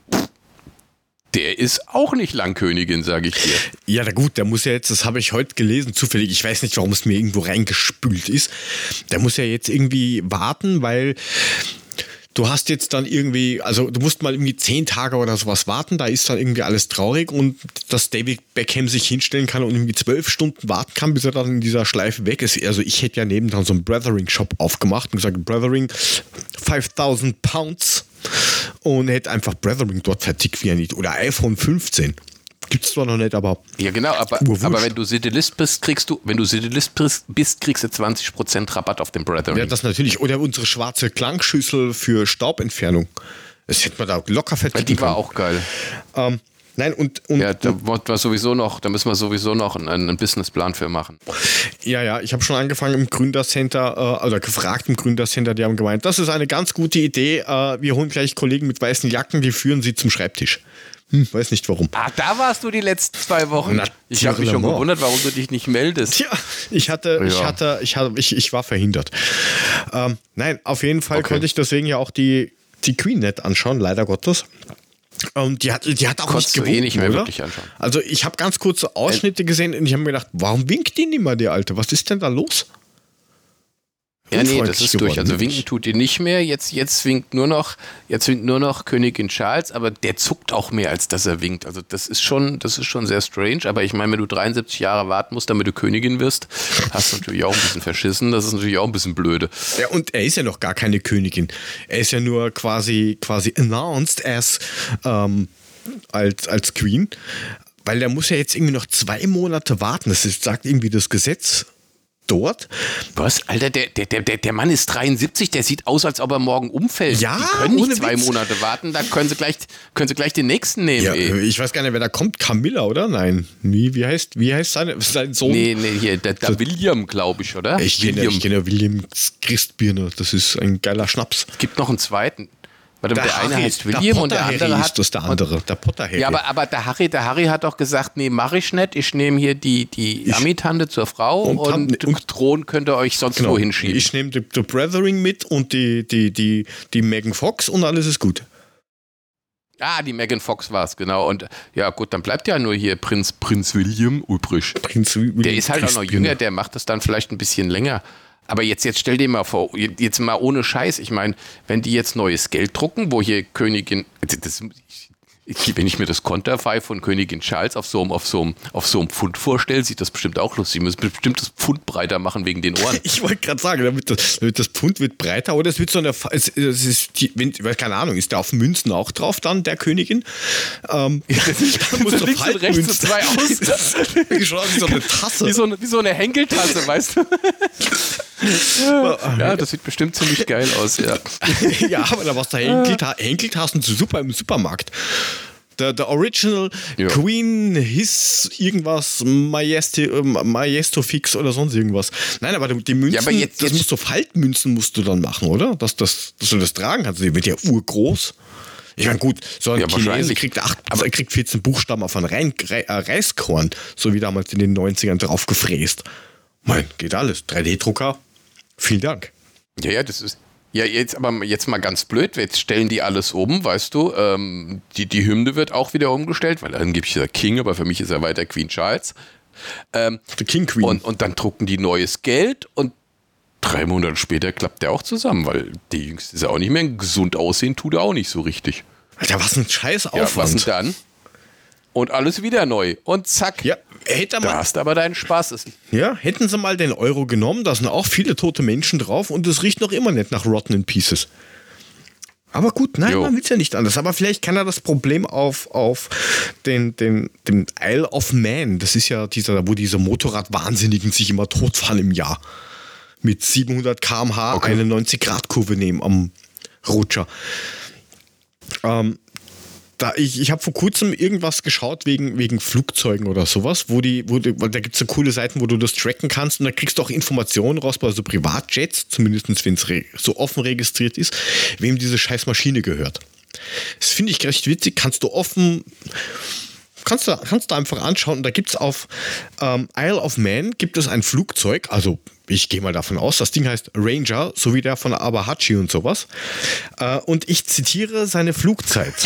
[SPEAKER 3] der ist auch nicht lang Königin, sage ich dir.
[SPEAKER 1] Ja, na gut, der muss ja jetzt, das habe ich heute gelesen, zufällig, ich weiß nicht, warum es mir irgendwo reingespült ist. Der muss ja jetzt irgendwie warten, weil du hast jetzt dann irgendwie, also du musst mal irgendwie zehn Tage oder sowas warten, da ist dann irgendwie alles traurig und dass David Beckham sich hinstellen kann und irgendwie zwölf Stunden warten kann, bis er dann in dieser Schleife weg ist. Also ich hätte ja neben dann so einen Brothering-Shop aufgemacht und gesagt, Brothering, 5000 Pounds und hätte einfach Brothering dort vertickt wie er nicht. Oder iPhone 15. Gibt's zwar noch nicht, aber.
[SPEAKER 3] Ja, genau, aber, aber wenn du Citilist bist, kriegst du, wenn du Citilist bist, kriegst du 20% Rabatt auf den Brothering.
[SPEAKER 1] Ja, das natürlich. Oder unsere schwarze Klangschüssel für Staubentfernung. Das hätte man da locker verticken
[SPEAKER 3] die war
[SPEAKER 1] können.
[SPEAKER 3] auch geil.
[SPEAKER 1] Ähm, nein, und, und
[SPEAKER 3] Ja, da wollen wir sowieso noch, da müssen wir sowieso noch einen, einen Businessplan für machen.
[SPEAKER 1] Ja, ja, ich habe schon angefangen im Gründercenter, äh, oder gefragt im Gründercenter, die haben gemeint, das ist eine ganz gute Idee, äh, wir holen gleich Kollegen mit weißen Jacken, die führen sie zum Schreibtisch. Hm, weiß nicht warum.
[SPEAKER 3] Ah, da warst du die letzten zwei Wochen.
[SPEAKER 1] Na,
[SPEAKER 3] ich habe mich schon gewundert, warum du dich nicht meldest.
[SPEAKER 1] Tja, ich hatte, ich
[SPEAKER 3] Ja.
[SPEAKER 1] hatte, ich hatte, ich, ich war verhindert. Ähm, nein, auf jeden Fall
[SPEAKER 3] Okay.
[SPEAKER 1] konnte ich deswegen ja auch die, die Queen nicht anschauen, leider Gottes. Und die hat, die hat auch
[SPEAKER 3] Konntest
[SPEAKER 1] nicht
[SPEAKER 3] eh
[SPEAKER 1] gewunken,
[SPEAKER 3] nicht mehr
[SPEAKER 1] oder?
[SPEAKER 3] wirklich anschauen.
[SPEAKER 1] Also ich habe ganz kurze Ausschnitte gesehen und ich habe mir gedacht, warum winkt die nicht mehr, die Alte? Was ist denn da los?
[SPEAKER 3] Ja, nee, das ist durch. Also winken tut die nicht mehr. Jetzt, jetzt winkt nur noch, jetzt winkt nur noch Königin Charles, aber der zuckt auch mehr, als dass er winkt. Also das ist schon, das ist schon sehr strange. Aber ich meine, wenn du 73 Jahre warten musst, damit du Königin wirst, hast du natürlich auch ein bisschen verschissen. Das ist natürlich auch ein bisschen blöde.
[SPEAKER 1] Ja, und er ist ja noch gar keine Königin. Er ist ja nur quasi, quasi announced as ähm, als, als Queen. Weil der muss ja jetzt irgendwie noch zwei Monate warten. Das ist, sagt irgendwie das Gesetz dort.
[SPEAKER 3] Was? Alter, der, der, der, der Mann ist 73, der sieht aus, als ob er morgen umfällt.
[SPEAKER 1] Ja,
[SPEAKER 3] Die können nicht zwei
[SPEAKER 1] Witz.
[SPEAKER 3] Monate warten, da können sie gleich, können sie gleich den nächsten nehmen.
[SPEAKER 1] Ja, ich weiß gar nicht, wer da kommt. Camilla, oder? Nein. Wie, wie heißt, wie heißt seine, sein Sohn?
[SPEAKER 3] Nee, nee, hier, der, der William, glaube ich, oder?
[SPEAKER 1] Ich kenne
[SPEAKER 3] William.
[SPEAKER 1] kenn ja William Christbirner. Das ist ein geiler Schnaps.
[SPEAKER 3] gibt noch einen zweiten. Warte, der, eine
[SPEAKER 1] Harry-
[SPEAKER 3] heißt William und der andere
[SPEAKER 1] Harry
[SPEAKER 3] hat.
[SPEAKER 1] ist das der andere. Der Potter Harry.
[SPEAKER 3] Ja, aber, aber der Harry, der Harry hat doch gesagt, nee, mache ich nicht. Ich nehme hier die, die Ami-Tante zur Frau
[SPEAKER 1] Und
[SPEAKER 3] und,
[SPEAKER 1] Tante- und-
[SPEAKER 3] Thron könnt ihr euch sonst
[SPEAKER 1] Genau.
[SPEAKER 3] wo hinschieben.
[SPEAKER 1] Ich nehme die, die Brothering mit und die, die, die, die Megan Fox und alles ist gut.
[SPEAKER 3] ah, die Megan Fox war es, genau. Und ja, gut, dann bleibt ja nur hier Prinz, Prinz William übrig.
[SPEAKER 1] Prinz William
[SPEAKER 3] Der ist halt auch noch jünger, der macht das dann vielleicht ein bisschen länger. Aber jetzt, jetzt stell dir mal vor, jetzt mal ohne Scheiß, ich meine, wenn die jetzt neues Geld drucken, wo hier Königin, das, ich, wenn ich mir das Konterfei von Königin Charles auf so einem, auf so einem, auf so einem Pfund vorstelle, sieht das bestimmt auch lustig. Die müssen bestimmt das Pfund breiter machen wegen den Ohren. [laughs]
[SPEAKER 1] Ich wollte gerade sagen, damit das, damit das Pfund wird breiter oder es wird so eine, es, es ist die, wenn, keine Ahnung, ist der auf Münzen auch drauf dann, der Königin? Ähm, [laughs] [laughs] da muss doch
[SPEAKER 3] links und rechts so zwei.
[SPEAKER 1] Das aus wie so eine Tasse.
[SPEAKER 3] Wie so, eine, wie so eine Henkeltasse, weißt du? Ja, das sieht bestimmt ziemlich geil aus, ja. [laughs]
[SPEAKER 1] ja, aber da warst du Henkelta Henkeltassen zu super im Supermarkt. Der, der Original
[SPEAKER 3] Ja.
[SPEAKER 1] Queen His irgendwas Majesti, äh, Majestofix oder sonst irgendwas. Nein, aber die Münzen,
[SPEAKER 3] Ja, aber jetzt-
[SPEAKER 1] das
[SPEAKER 3] jetzt-
[SPEAKER 1] musst du Faltmünzen musst du dann machen, oder? Dass, das, dass du das tragen kannst. Die wird ja urgroß. Ich meine, gut, so ein
[SPEAKER 3] Ja,
[SPEAKER 1] Chinese kriegt, acht, aber kriegt 14 Buchstaben auf ein Rein, Re, äh, Reiskorn, so wie damals in den 90ern drauf gefräst. Mein, geht alles. 3D-Drucker, vielen Dank.
[SPEAKER 3] Ja, ja, das ist. Ja, jetzt aber jetzt mal ganz blöd, jetzt stellen die alles um, weißt du, ähm, die, die Hymne wird auch wieder umgestellt, weil angeblich ist er King, aber für mich ist er weiter Queen Charles. Ähm,
[SPEAKER 1] The King Queen.
[SPEAKER 3] und, und dann drucken die neues Geld und drei Monate später klappt der auch zusammen, weil der Jüngste ist ja auch nicht mehr gesund aussehen, tut er auch nicht so richtig.
[SPEAKER 1] Alter, was ein scheiß
[SPEAKER 3] Ja, was denn
[SPEAKER 1] Aufwand.
[SPEAKER 3] dann? Und alles wieder neu. Und zack,
[SPEAKER 1] Ja, hätte
[SPEAKER 3] da
[SPEAKER 1] man,
[SPEAKER 3] hast du aber deinen Spaß. Das-
[SPEAKER 1] ja, hätten sie mal den Euro genommen, da sind auch viele tote Menschen drauf und es riecht noch immer nicht nach Rotten in Pieces. Aber gut, nein,
[SPEAKER 3] Jo.
[SPEAKER 1] man will es ja nicht anders. Aber vielleicht kann er das Problem auf, auf den, den, den Isle of Man, das ist ja dieser, wo diese Motorradwahnsinnigen sich immer totfahren im Jahr. Mit 700 km/h
[SPEAKER 3] Okay.
[SPEAKER 1] eine 90-Grad-Kurve nehmen am Rutscher. Ähm, da, ich ich habe vor kurzem irgendwas geschaut wegen, wegen Flugzeugen oder sowas, wo die, wo die, weil da gibt es so coole Seiten, wo du das tracken kannst und da kriegst du auch Informationen raus bei so Privatjets, zumindest wenn es so offen registriert ist, wem diese scheiß Maschine gehört. Das finde ich recht witzig. Kannst du offen, kannst du, kannst du einfach anschauen. Und da gibt es auf ähm, Isle of Man gibt es ein Flugzeug, also ich gehe mal davon aus, das Ding heißt Ranger, so wie der von Abahachi und sowas. Äh, und ich zitiere seine Flugzeit. [laughs]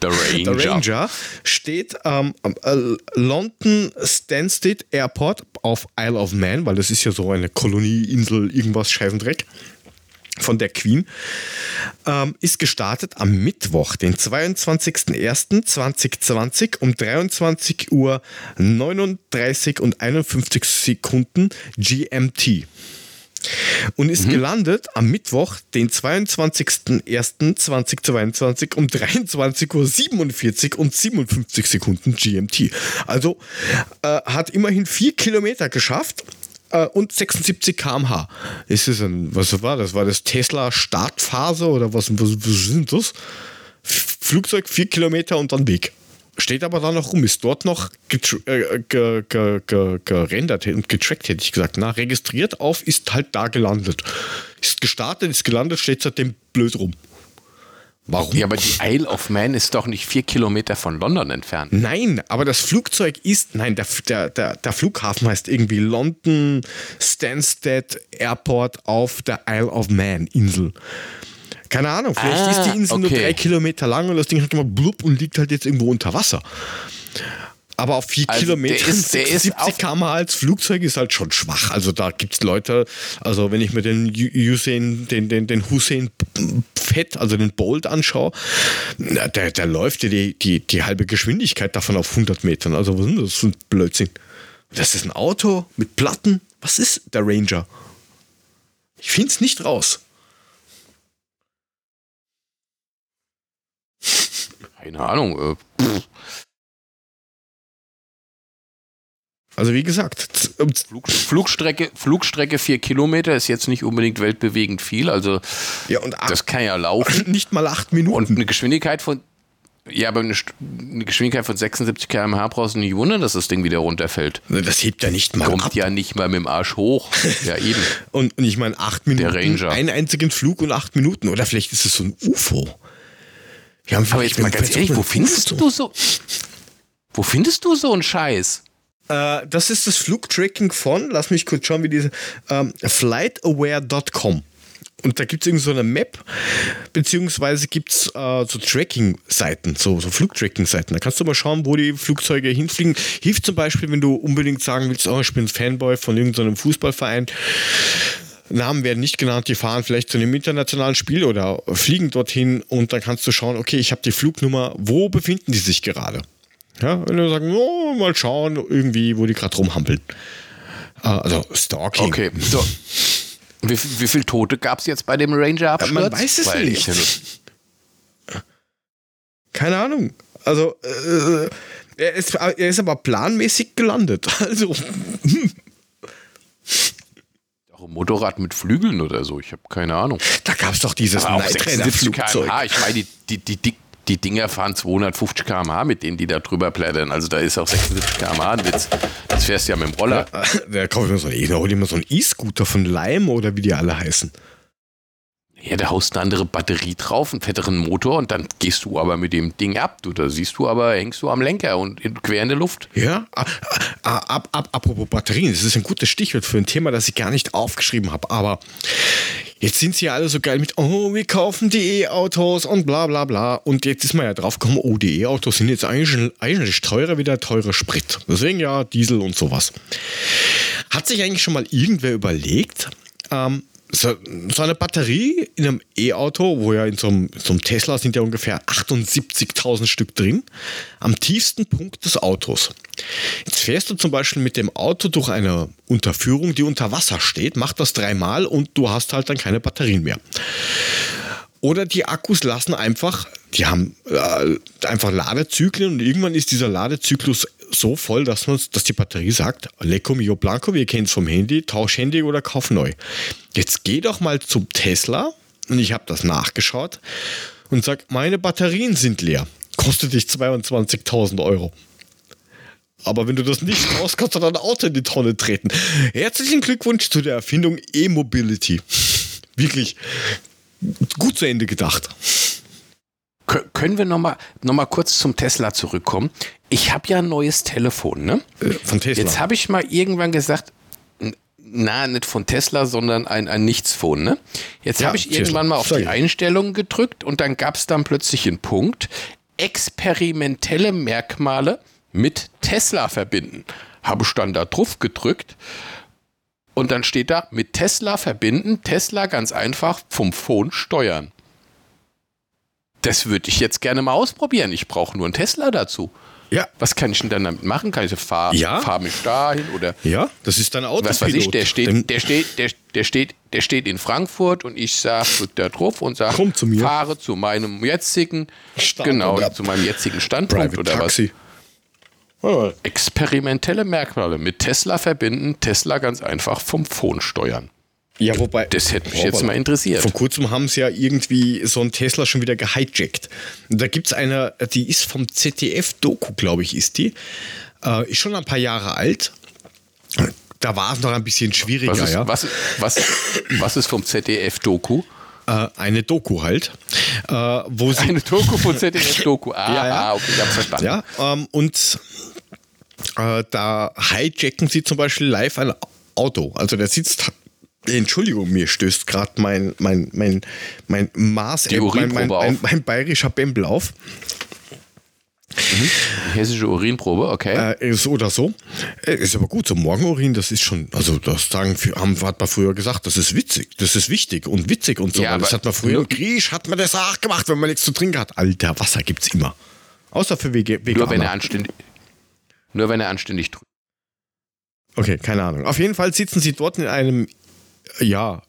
[SPEAKER 3] Der Ranger.
[SPEAKER 1] Der Ranger steht ähm, am äh, London Stansted Airport auf Isle of Man, weil das ist ja so eine Kolonieinsel, irgendwas Scheifendreck von der Queen, ähm, ist gestartet am Mittwoch, den 22.01.2020 um 23 Uhr 39 und 51 Sekunden GMT. Und ist gelandet am Mittwoch, den 22.01.2022 um 23.47 Uhr und 57 Sekunden GMT. Also äh, hat immerhin vier Kilometer geschafft äh, und 76 km/h. Ist es ein, was war das? War das Tesla Startphase oder was, was, was sind das? Flugzeug vier Kilometer und dann weg. Steht aber da noch rum, ist dort noch äh, ge, ge, ge, gerendert und getrackt, hätte ich gesagt. Na, registriert auf, ist halt da gelandet. Ist gestartet, ist gelandet, steht seitdem blöd rum. Warum?
[SPEAKER 3] Ja, aber die Isle of Man ist doch nicht vier Kilometer von London entfernt.
[SPEAKER 1] Nein, aber das Flugzeug ist, nein, der, der, der, der Flughafen heißt irgendwie London Stansted Airport auf der Isle of Man Insel. Keine Ahnung, vielleicht
[SPEAKER 3] Ah,
[SPEAKER 1] ist die Insel nur
[SPEAKER 3] okay.
[SPEAKER 1] drei Kilometer lang und das Ding hat gemacht blub und liegt halt jetzt irgendwo unter Wasser. Aber auf vier
[SPEAKER 3] Also
[SPEAKER 1] Kilometer
[SPEAKER 3] der ist- der ist
[SPEAKER 1] 70
[SPEAKER 3] auf-
[SPEAKER 1] km als Flugzeug ist halt schon schwach. Also da gibt es Leute, also wenn ich mir den Hussein, den, den, den Hussein Fett, also den Bolt anschaue, na, der, der läuft ja die, die, die halbe Geschwindigkeit davon auf 100 Metern. Also was ist denn das für ein Blödsinn? Das ist ein Auto mit Platten. Was ist der Ranger? Ich finde es nicht raus.
[SPEAKER 3] Keine Ahnung. Äh,
[SPEAKER 1] Also wie gesagt,
[SPEAKER 3] Flug, Flugstrecke, Flugstrecke vier Kilometer ist jetzt nicht unbedingt weltbewegend viel. Also
[SPEAKER 1] ja, und acht,
[SPEAKER 3] das kann ja laufen. [laughs]
[SPEAKER 1] nicht mal acht
[SPEAKER 3] Und
[SPEAKER 1] Minuten.
[SPEAKER 3] eine Geschwindigkeit von. Ja, aber eine, Geschwindigkeit von 76 km/h brauchst du nicht wundern, dass das Ding wieder runterfällt.
[SPEAKER 1] Das hebt ja nicht mal
[SPEAKER 3] Kommt
[SPEAKER 1] ab.
[SPEAKER 3] ja nicht mal mit dem Arsch hoch. [laughs] Ja, eben.
[SPEAKER 1] Und, und ich meine, acht Minuten,
[SPEAKER 3] Ranger.
[SPEAKER 1] einen einzigen Flug und acht Minuten. Oder vielleicht ist es so ein UFO. Wir haben
[SPEAKER 3] Aber jetzt mal ganz ehrlich, wo findest du so. Wo findest du so einen Scheiß?
[SPEAKER 1] Äh, das ist das Flugtracking von, lass mich kurz schauen, wie diese, ähm, flightaware.com. Und da gibt es irgend so eine Map, beziehungsweise gibt es äh, so Tracking-Seiten, so, so Flugtracking-Seiten. Da kannst du mal schauen, wo die Flugzeuge hinfliegen. Hilft zum Beispiel, wenn du unbedingt sagen willst, oh, ich bin ein Fanboy von irgendeinem Fußballverein. Namen werden nicht genannt, die fahren vielleicht zu einem internationalen Spiel oder fliegen dorthin und dann kannst du schauen, okay, ich habe die Flugnummer, wo befinden die sich gerade? Ja, wenn du sagen, oh, mal schauen, irgendwie, wo die gerade rumhampeln. Äh, Also Stalking.
[SPEAKER 3] Okay, so. Wie, wie viele Tote gab es jetzt bei dem Ranger-Absturz?
[SPEAKER 1] man weiß es
[SPEAKER 3] Weil
[SPEAKER 1] nicht.
[SPEAKER 3] ich-
[SPEAKER 1] Keine Ahnung. Also, äh, er, ist, er ist aber planmäßig gelandet. [laughs] Also,
[SPEAKER 3] Auch ein Motorrad mit Flügeln oder so, ich habe keine Ahnung.
[SPEAKER 1] da gab es doch dieses Night
[SPEAKER 3] 76
[SPEAKER 1] Flugzeug.
[SPEAKER 3] km/h. Ich meine, die, die, die, die, Dinger fahren 250 km/h mit denen, die da drüber plättern. Also da ist auch 76 km/h ein Witz. Das fährst du ja mit dem Roller.
[SPEAKER 1] Kaufe so einen, ich hol mir so einen E-Scooter von Lime oder wie die alle heißen.
[SPEAKER 3] Ja, da haust eine andere Batterie drauf, einen fetteren Motor und dann gehst du aber mit dem Ding ab. Du, da siehst du aber, hängst du am Lenker und quer in der Luft.
[SPEAKER 1] Ja, ah, ab, ab, apropos Batterien, das ist ein gutes Stichwort für ein Thema, das ich gar nicht aufgeschrieben habe. Aber jetzt sind sie ja alle so geil mit, oh, wir kaufen die E-Autos und bla bla bla. Und jetzt ist man ja drauf gekommen, oh, die E-Autos sind jetzt eigentlich, eigentlich teurer wie der teure Sprit. Deswegen ja Diesel und sowas. Hat sich eigentlich schon mal irgendwer überlegt, ähm, so, eine Batterie in einem E-Auto, wo ja in so einem, so einem Tesla sind ja ungefähr 78.000 Stück drin, am tiefsten Punkt des Autos. Jetzt fährst du zum Beispiel mit dem Auto durch eine Unterführung, die unter Wasser steht, mach das dreimal und du hast halt dann keine Batterien mehr. Oder die Akkus lassen einfach, die haben äh, einfach Ladezyklen und irgendwann ist dieser Ladezyklus so voll, dass, man, dass die Batterie sagt, Lecco mio blanco, wir kennen es vom Handy, tausch Handy oder kauf neu. Jetzt geh doch mal zum Tesla und ich habe das nachgeschaut und sag, meine Batterien sind leer. Kostet dich 22.000 Euro. Aber wenn du das nicht brauchst, kannst du dein Auto in die Tonne treten. Herzlichen Glückwunsch zu der Erfindung E-Mobility. Wirklich gut zu Ende gedacht.
[SPEAKER 3] Kö- Können wir nochmal noch mal kurz zum Tesla zurückkommen? Ich habe ja ein neues Telefon, ne?
[SPEAKER 1] Äh, Von Tesla.
[SPEAKER 3] Jetzt habe ich mal irgendwann gesagt, na, nicht von Tesla, sondern ein, ein Nichtsphone, ne? Jetzt
[SPEAKER 1] Ja,
[SPEAKER 3] habe ich
[SPEAKER 1] Tesla.
[SPEAKER 3] irgendwann mal auf
[SPEAKER 1] Sag
[SPEAKER 3] die. Einstellungen gedrückt und dann gab es dann plötzlich einen Punkt, experimentelle Merkmale mit Tesla verbinden. Habe ich dann da drauf gedrückt und dann steht da, mit Tesla verbinden, Tesla ganz einfach vom Phone steuern. Das würde ich jetzt gerne mal ausprobieren. Ich brauche nur einen Tesla dazu.
[SPEAKER 1] ja,
[SPEAKER 3] Was kann ich denn dann damit machen? Kann ich so fahr,
[SPEAKER 1] Ja.
[SPEAKER 3] fahr mich dahin oder
[SPEAKER 1] ja, das ist dein Autopilot.
[SPEAKER 3] was weiß ich, der steht, der steht, der, der steht, der steht in Frankfurt und ich sag, drück da drauf und sag,
[SPEAKER 1] Komm zu mir.
[SPEAKER 3] fahre zu meinem jetzigen,
[SPEAKER 1] Standort.
[SPEAKER 3] genau, zu meinem jetzigen Standpunkt
[SPEAKER 1] Private
[SPEAKER 3] oder
[SPEAKER 1] Taxi.
[SPEAKER 3] Was. Experimentelle Merkmale mit Tesla verbinden, Tesla ganz einfach vom Phone steuern.
[SPEAKER 1] Ja, wobei.
[SPEAKER 3] Das hätte mich jetzt mal interessiert.
[SPEAKER 1] Vor kurzem haben sie ja irgendwie so einen Tesla schon wieder gehijackt. Da gibt es eine, die ist vom ZDF-Doku, glaube ich, ist die. Äh, ist schon ein paar Jahre alt. Da war es noch ein bisschen schwieriger,
[SPEAKER 3] Was ist,
[SPEAKER 1] ja.
[SPEAKER 3] was, was, was ist vom ZDF-Doku?
[SPEAKER 1] Äh, eine Doku halt, äh, wo sie
[SPEAKER 3] Eine Doku von [laughs] ZDF-Doku. Ah,
[SPEAKER 1] Ja, ja.
[SPEAKER 3] ah, okay, ich hab's verstanden.
[SPEAKER 1] Ja, ähm, und äh, da hijacken sie zum Beispiel live ein Auto. Also der sitzt. Entschuldigung, mir stößt gerade mein, mein, mein, mein Maß, mein, mein, mein, mein bayerischer Bembel auf.
[SPEAKER 3] Hessische Urinprobe, okay.
[SPEAKER 1] Äh, so oder so. Äh, ist aber gut, so Morgenurin, das ist schon, also das sagen, haben, hat man früher gesagt, das ist witzig, das ist wichtig und witzig und so.
[SPEAKER 3] Ja,
[SPEAKER 1] das hat man früher im Krieg, hat man das auch gemacht, wenn man nichts zu trinken hat. Alter, Wasser gibt's immer. Außer für Wege,
[SPEAKER 3] nur wenn er anständig, nur wenn er anständig drückt.
[SPEAKER 1] Okay, keine Ahnung. Auf jeden Fall sitzen sie dort in einem, ja,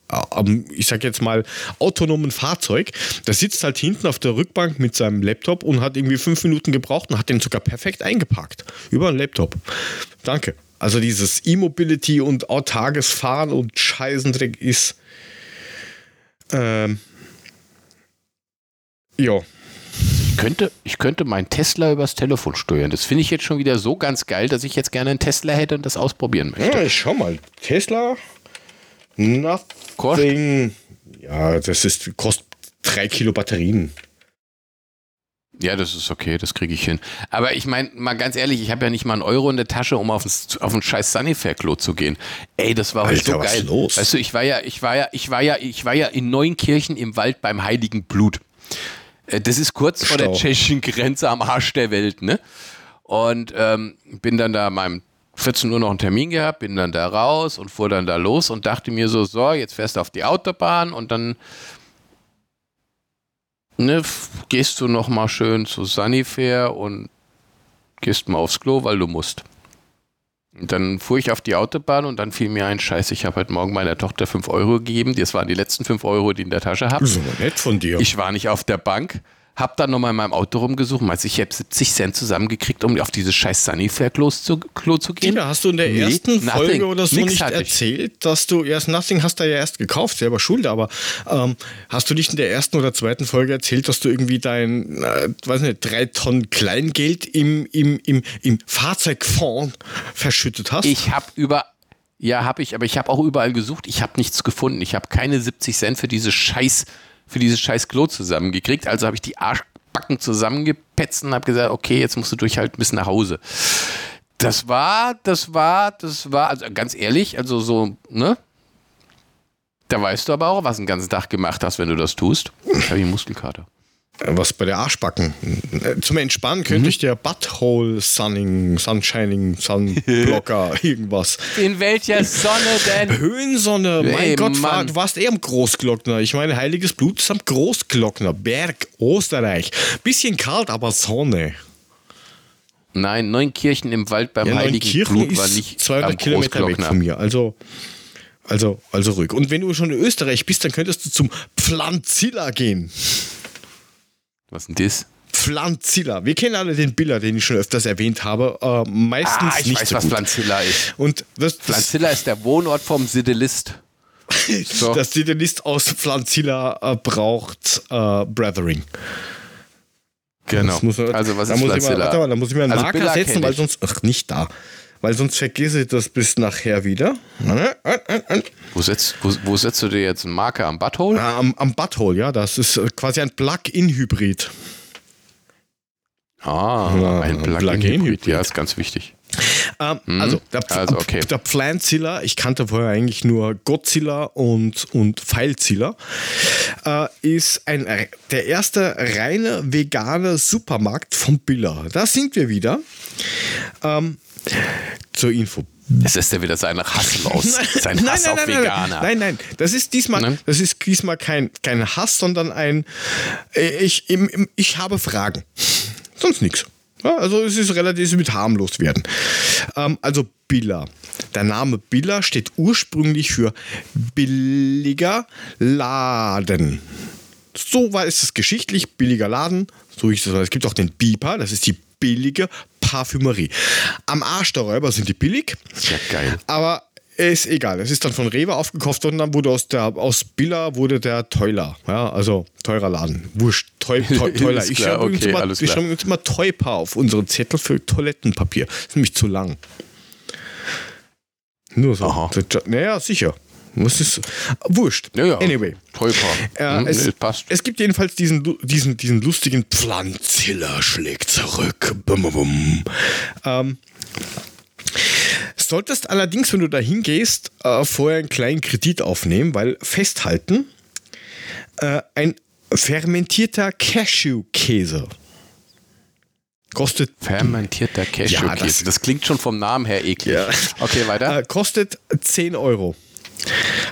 [SPEAKER 1] ich sag jetzt mal, autonomen Fahrzeug. Der sitzt halt hinten auf der Rückbank mit seinem Laptop und hat irgendwie fünf Minuten gebraucht und hat den sogar perfekt eingepackt. Über einen Laptop. Danke. Also dieses E-Mobility und autarkes Fahren und Scheißendreck ist. Ähm, ja.
[SPEAKER 3] Ich könnte, ich könnte mein Tesla übers Telefon steuern. Das finde ich jetzt schon wieder so ganz geil, dass ich jetzt gerne einen Tesla hätte und das ausprobieren möchte.
[SPEAKER 1] Ja, schau mal. Tesla. Nothing. Ja, das ist, kostet drei Kilo Batterien.
[SPEAKER 3] Ja, das ist okay, das kriege ich hin. Aber ich meine, mal ganz ehrlich, ich habe ja nicht mal einen Euro in der Tasche, um auf ein, auf ein scheiß Sunnyfair-Klo zu gehen. Ey, das war heute so geil.
[SPEAKER 1] los?
[SPEAKER 3] Weißt du, ich war ja, ich war ja, ich war ja, ich war ja in Neunkirchen im Wald beim Heiligen Blut. Äh, Das ist kurz vor der
[SPEAKER 1] Stau.
[SPEAKER 3] tschechischen Grenze am Arsch der Welt, ne? Und ähm, bin dann da meinem 14 Uhr noch einen Termin gehabt, bin dann da raus und fuhr dann da los und dachte mir so, so, jetzt fährst du auf die Autobahn und dann ne, gehst du noch mal schön zu Sunnyfair und gehst mal aufs Klo, weil du musst. Und dann fuhr ich auf die Autobahn und dann fiel mir ein Scheiß, ich habe heute Morgen meiner Tochter 5 Euro gegeben. Das waren die letzten 5 Euro, die ich in der Tasche habe.
[SPEAKER 1] Das ist aber nett von dir.
[SPEAKER 3] Ich war nicht auf der Bank, hab dann nochmal in meinem Auto rumgesucht, meinte, ich habe 70 Cent zusammengekriegt, um auf dieses scheiß Sunnyfair-Klo zu, Klo zu gehen.
[SPEAKER 1] Dieter, hast du in der
[SPEAKER 3] Nee,
[SPEAKER 1] ersten
[SPEAKER 3] nothing.
[SPEAKER 1] Folge oder so
[SPEAKER 3] Nix
[SPEAKER 1] nicht erzählt, dass du erst Nothing hast du ja erst gekauft, selber schuld, aber ähm, hast du nicht in der ersten oder zweiten Folge erzählt, dass du irgendwie dein, äh, weiß nicht, drei Tonnen Kleingeld im, im, im, im Fahrzeugfonds verschüttet hast?
[SPEAKER 3] Ich habe über. Ja, habe ich, aber ich habe auch überall gesucht. Ich habe nichts gefunden. Ich habe keine 70 Cent für diese Scheiß, für dieses Scheiß Klo zusammengekriegt. Also habe ich die Arschbacken zusammengepetzt und habe gesagt, okay, jetzt musst du durchhalten bis nach Hause. Das war, das war, das war, also ganz ehrlich, also so, ne? Da weißt du aber auch, was du den ganzen Tag gemacht hast, wenn du das tust. Ich habe Muskelkater.
[SPEAKER 1] Was bei der Arschbacken. Äh, Zum Entspannen könnte
[SPEAKER 3] Mhm.
[SPEAKER 1] ich dir Butthole Sunning, Sunshining, Sunblocker, [laughs] irgendwas.
[SPEAKER 3] In welcher Sonne denn?
[SPEAKER 1] Höhensonne, mein
[SPEAKER 3] Ey,
[SPEAKER 1] Gott,
[SPEAKER 3] Mann.
[SPEAKER 1] du warst eher am Großglockner. Ich meine, heiliges Blut ist am Großglockner. Berg, Österreich. Bisschen kalt, aber Sonne.
[SPEAKER 3] Nein, Neunkirchen im Wald beim
[SPEAKER 1] Ja,
[SPEAKER 3] Heiligen
[SPEAKER 1] Neunkirchen
[SPEAKER 3] Blut war
[SPEAKER 1] ist
[SPEAKER 3] nicht
[SPEAKER 1] 200
[SPEAKER 3] am
[SPEAKER 1] Kilometer weg von mir. Also, also, also ruhig. Und wenn du schon in Österreich bist, dann könntest du zum Pflanzilla gehen.
[SPEAKER 3] Was ist denn das?
[SPEAKER 1] Pflanzilla. Wir kennen alle den Biller, den ich schon öfters erwähnt habe. Äh, meistens
[SPEAKER 3] Ah, ich
[SPEAKER 1] nicht
[SPEAKER 3] weiß,
[SPEAKER 1] so
[SPEAKER 3] was
[SPEAKER 1] gut.
[SPEAKER 3] Pflanzilla ist.
[SPEAKER 1] Und das, das,
[SPEAKER 3] Pflanzilla ist der Wohnort vom Sidelist. [laughs] so.
[SPEAKER 1] das die List aus Pflanzilla äh, braucht äh, Brethering.
[SPEAKER 3] Genau.
[SPEAKER 1] Man-
[SPEAKER 3] also was
[SPEAKER 1] da
[SPEAKER 3] ist
[SPEAKER 1] muss ich mal,
[SPEAKER 3] Pflanzilla?
[SPEAKER 1] warte mal, da muss ich mir einen
[SPEAKER 3] Also
[SPEAKER 1] Marker
[SPEAKER 3] Billa
[SPEAKER 1] setzen, weil sonst. Ach, nicht da. Weil sonst vergesse ich das bis nachher wieder.
[SPEAKER 3] wo, setzt, wo, wo setzt du dir jetzt einen Marker am Butthole?
[SPEAKER 1] Ah, Am, am Butthole, ja, das ist äh, quasi ein Plug-in-Hybrid.
[SPEAKER 3] Ah,
[SPEAKER 1] Ja,
[SPEAKER 3] ein
[SPEAKER 1] Plug-in-Hybrid.
[SPEAKER 3] Ja, ist ganz wichtig.
[SPEAKER 1] Ähm, also, der, Pf-
[SPEAKER 3] Also, okay.
[SPEAKER 1] der Pflanzilla, ich kannte vorher eigentlich nur Godzilla und, und Pfeilzilla, äh, ist ein, der erste reine vegane Supermarkt von Billa. Da sind wir wieder. Ähm, zur Info.
[SPEAKER 3] Es ist ja wieder sein [laughs] Hass los. Sein Hass auf Veganer.
[SPEAKER 1] Nein, nein, das ist diesmal,
[SPEAKER 3] Nein?
[SPEAKER 1] das ist diesmal kein, kein Hass, sondern ein, äh, ich, im, ich habe Fragen. Sonst nichts. Ja, also es ist relativ mit harmlos werden. Ähm, also Billa. Der Name Billa steht ursprünglich für billiger Laden. So war es geschichtlich, billiger Laden. So ist es. Es gibt auch den Bipa, das ist die billige Parfümerie. Am Arsch der Räuber sind die billig.
[SPEAKER 3] Ja, geil.
[SPEAKER 1] Aber ist egal. Es ist dann von Rewe aufgekauft und dann wurde aus der aus Billa wurde der Teuler. Ja, also teurer Laden. Wurscht. Teu, teu, [laughs] teuler.
[SPEAKER 3] Ist
[SPEAKER 1] Ich schreibe
[SPEAKER 3] okay,
[SPEAKER 1] übrigens Teupa auf unsere Zettel für Toilettenpapier. Das ist nämlich zu lang. Nur so.
[SPEAKER 3] Aha.
[SPEAKER 1] Naja, sicher. Was ist. Wurscht.
[SPEAKER 3] Ja, ja.
[SPEAKER 1] Anyway.
[SPEAKER 3] Teuper.
[SPEAKER 1] Äh,
[SPEAKER 3] Hm,
[SPEAKER 1] es,
[SPEAKER 3] nee, passt.
[SPEAKER 1] es gibt jedenfalls diesen, diesen, diesen lustigen Pflanzilla schlägt zurück. Bum, bum, bum. Ähm, solltest allerdings, wenn du da hingehst, äh, vorher einen kleinen Kredit aufnehmen, weil festhalten, äh, ein fermentierter Cashew-Käse kostet
[SPEAKER 3] Fermentierter Cashewkäse.
[SPEAKER 1] Ja, das-
[SPEAKER 3] das, klingt schon vom Namen her eklig.
[SPEAKER 1] Ja.
[SPEAKER 3] Okay, weiter.
[SPEAKER 1] äh, kostet 10 Euro.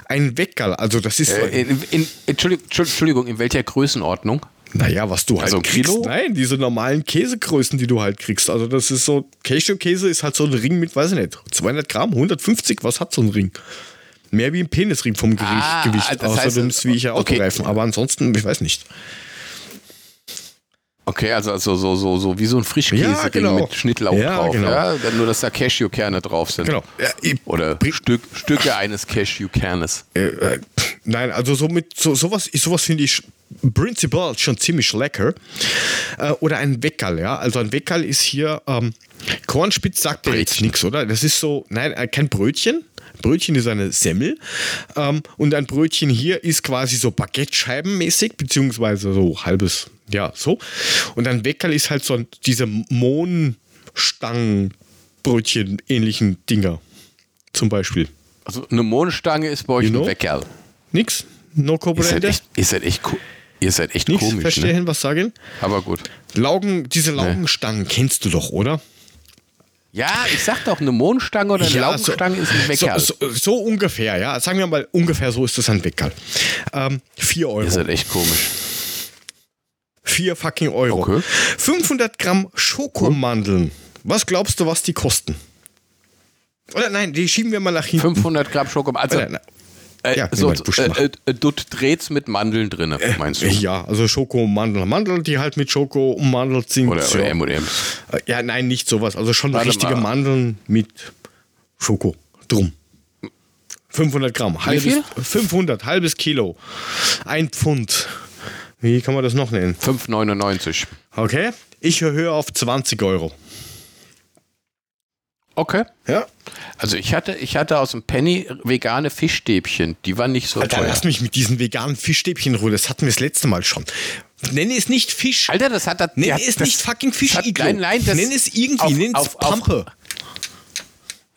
[SPEAKER 1] Ein Weckerl, also das ist.
[SPEAKER 3] Äh, in, in, Entschuldigung, Entschuldigung, in welcher Größenordnung?
[SPEAKER 1] Naja, was du halt
[SPEAKER 3] Also
[SPEAKER 1] kriegst.
[SPEAKER 3] Kilo?
[SPEAKER 1] Nein, diese normalen Käsegrößen, die du halt kriegst. Also das ist so, Cashew-Käse ist halt so ein Ring mit, weiß ich nicht, 200 Gramm, 150, was hat so ein Ring? Mehr wie ein Penisring vom Gewicht,
[SPEAKER 3] Ah,
[SPEAKER 1] Gewicht
[SPEAKER 3] das
[SPEAKER 1] außer
[SPEAKER 3] heißt,
[SPEAKER 1] du nimmst wie ich ja
[SPEAKER 3] okay.
[SPEAKER 1] Autoreifen. Aber ansonsten, ich weiß nicht.
[SPEAKER 3] Okay, also, also so, so, so wie so ein Frischkäse
[SPEAKER 1] Ja, genau.
[SPEAKER 3] mit Schnittlauch
[SPEAKER 1] Ja,
[SPEAKER 3] drauf.
[SPEAKER 1] genau.
[SPEAKER 3] Ja, nur, dass da Cashewkerne drauf sind.
[SPEAKER 1] Genau.
[SPEAKER 3] Oder Stück, Stücke eines Cashewkernes.
[SPEAKER 1] Äh, äh, nein, also so mit so, sowas, sowas finde ich prinzipiell schon ziemlich lecker. Äh, oder ein Weckerl, ja. Also ein Weckerl ist hier, ähm, Kornspitz sagt dir jetzt nichts, oder? Das ist so, nein, äh, kein Brötchen. Brötchen ist eine Semmel. Ähm, und ein Brötchen hier ist quasi so Baguette-Scheiben mäßig, beziehungsweise so halbes, ja, so. Und ein Weckerl ist halt so diese Mohnstangenbrötchen ähnlichen Dinger. Zum Beispiel.
[SPEAKER 3] Also eine Mohnstange ist bei euch
[SPEAKER 1] You know?
[SPEAKER 3] ein Weckerl.
[SPEAKER 1] Nix? No
[SPEAKER 3] Ihr seid
[SPEAKER 1] Comprende?
[SPEAKER 3] echt, ihr seid echt, ko- ihr seid echt
[SPEAKER 1] Nichts
[SPEAKER 3] komisch. Ne?
[SPEAKER 1] verstehen, was sagen?
[SPEAKER 3] Aber gut.
[SPEAKER 1] Laugen, diese Laugenstangen kennst du doch, oder?
[SPEAKER 3] Ja, ich sag doch, eine Mohnstange oder eine Laugenstange ist ein Weckerl.
[SPEAKER 1] So, so, so ungefähr, ja. Sagen wir mal, ungefähr so ist das ein Weckerl. Ähm, 4
[SPEAKER 3] Ihr
[SPEAKER 1] Euro.
[SPEAKER 3] seid echt komisch.
[SPEAKER 1] 4 fucking Euro.
[SPEAKER 3] Okay.
[SPEAKER 1] 500 Gramm Schokomandeln. Was glaubst du, was die kosten? Oder nein, die schieben wir mal nach hinten.
[SPEAKER 3] 500 Gramm Schokolade. Also. Äh,
[SPEAKER 1] ja,
[SPEAKER 3] so, äh, äh, du drehst mit Mandeln drin, meinst du?
[SPEAKER 1] Ja, also Schoko-Mandel. Mandel, die halt mit Schoko umandelt sind.
[SPEAKER 3] Oder,
[SPEAKER 1] so.
[SPEAKER 3] oder M&M's.
[SPEAKER 1] Äh, Ja, nein, nicht sowas. Also schon
[SPEAKER 3] Warte
[SPEAKER 1] richtige
[SPEAKER 3] mal.
[SPEAKER 1] Mandeln mit Schoko drum. 500 Gramm. Halbes,
[SPEAKER 3] viel?
[SPEAKER 1] 500, halbes Kilo. Ein Pfund. Wie kann man das noch nennen?
[SPEAKER 3] 5,99.
[SPEAKER 1] Okay. Ich höre auf 20 Euro.
[SPEAKER 3] Okay.
[SPEAKER 1] Ja.
[SPEAKER 3] Also ich hatte, ich hatte aus dem Penny vegane Fischstäbchen. Die waren nicht so
[SPEAKER 1] Alter,
[SPEAKER 3] teuer.
[SPEAKER 1] lass mich mit diesen veganen Fischstäbchen in Ruhe. Das hatten wir das letzte Mal schon. Nenne es nicht Fisch.
[SPEAKER 3] Alter, das hat das.
[SPEAKER 1] Nenne
[SPEAKER 3] ja,
[SPEAKER 1] es
[SPEAKER 3] das
[SPEAKER 1] nicht fucking Fisch.
[SPEAKER 3] hat-. Nein, nein, das
[SPEAKER 1] Nenn es irgendwie.
[SPEAKER 3] auf-
[SPEAKER 1] Nenn es
[SPEAKER 3] auf- auf-
[SPEAKER 1] Pampe.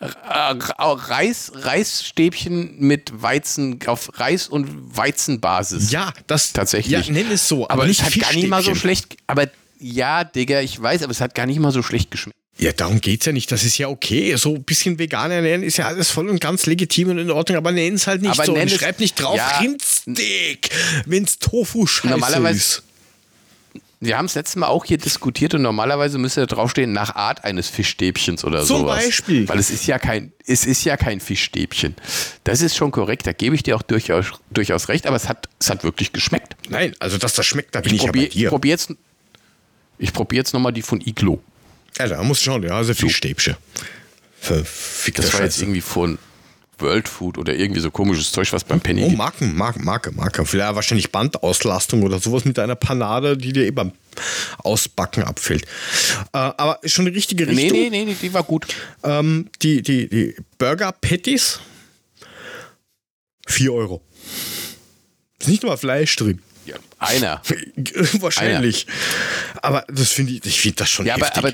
[SPEAKER 3] äh, Reis, Reisstäbchen mit Weizen auf Reis und Weizenbasis.
[SPEAKER 1] ja, das
[SPEAKER 3] tatsächlich.
[SPEAKER 1] Ja, nenn es so. Aber,
[SPEAKER 3] aber
[SPEAKER 1] nicht
[SPEAKER 3] es hat gar nicht mal so schlecht. Aber ja, Digga, ich weiß, aber es hat gar nicht mal so schlecht geschmeckt.
[SPEAKER 1] Ja, darum geht's ja nicht. Das ist ja okay. So ein bisschen vegan ernähren ist ja alles voll und ganz legitim und in Ordnung, aber nenn es halt nicht
[SPEAKER 3] Aber
[SPEAKER 1] so. Und
[SPEAKER 3] es-
[SPEAKER 1] schreib nicht drauf
[SPEAKER 3] Ja.
[SPEAKER 1] Rindsteak, wenn's Tofu scheiße
[SPEAKER 3] Normalerweise-
[SPEAKER 1] ist.
[SPEAKER 3] Wir haben es letztes Mal auch hier diskutiert und normalerweise müsste da draufstehen nach Art eines Fischstäbchens oder
[SPEAKER 1] Zum
[SPEAKER 3] sowas.
[SPEAKER 1] Beispiel.
[SPEAKER 3] Weil es ist ja kein, es ist ja kein Fischstäbchen. Das ist schon korrekt, da gebe ich dir auch durchaus, durchaus recht, aber es hat, es hat wirklich geschmeckt.
[SPEAKER 1] Nein, also dass das schmeckt, da bin ich,
[SPEAKER 3] Ich
[SPEAKER 1] ja bei
[SPEAKER 3] probiere
[SPEAKER 1] dir.
[SPEAKER 3] probier jetzt, ich probier jetzt nochmal die von Iglo.
[SPEAKER 1] Ja, da muss schon, ja, also Fischstäbchen. Verfickter
[SPEAKER 3] Das war jetzt
[SPEAKER 1] Scheiße.
[SPEAKER 3] irgendwie von World Food oder irgendwie so komisches Zeug, was beim Penny
[SPEAKER 1] Oh,
[SPEAKER 3] gibt.
[SPEAKER 1] Marken, Marke, Marke, Marke. Vielleicht wahrscheinlich Bandauslastung oder sowas mit einer Panade, die dir eh beim Ausbacken abfällt. Äh, aber schon die richtige Richtung.
[SPEAKER 3] nee, nee, nee, die war gut.
[SPEAKER 1] Ähm, die, die, die Burger Patties 4 Euro. Ist nicht mal Fleisch drin.
[SPEAKER 3] Ja, einer. [laughs]
[SPEAKER 1] Wahrscheinlich. Aber das finde ich, ich finde das schon
[SPEAKER 3] Ja, aber,
[SPEAKER 1] heftig.
[SPEAKER 3] aber,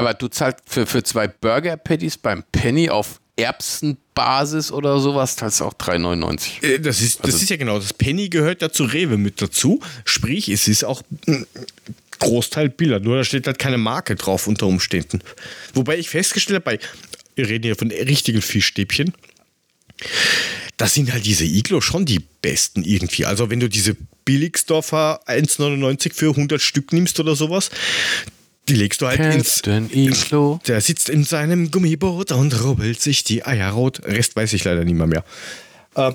[SPEAKER 3] aber du zahlst für, für zwei Burger Patties beim Penny auf Erbsenbasis oder sowas, zahlst du auch 3,99.
[SPEAKER 1] Äh, Das ist, das
[SPEAKER 3] Also-
[SPEAKER 1] ist ja genau, das Penny gehört ja zu Rewe mit dazu. Sprich, es ist auch ein Großteil Bilder, nur da steht halt keine Marke drauf unter Umständen. Wobei ich festgestellt habe, bei, wir reden hier von richtigen Fischstäbchen, das sind halt diese Iglo schon die besten irgendwie. Also wenn du diese Billigsdorfer 1,99 für 100 Stück nimmst oder sowas, die legst du halt ins...
[SPEAKER 3] Captain Iglo.
[SPEAKER 1] Der sitzt in seinem Gummiboot und rubbelt sich die Eier rot. Rest weiß ich leider nicht mehr mehr. Äh,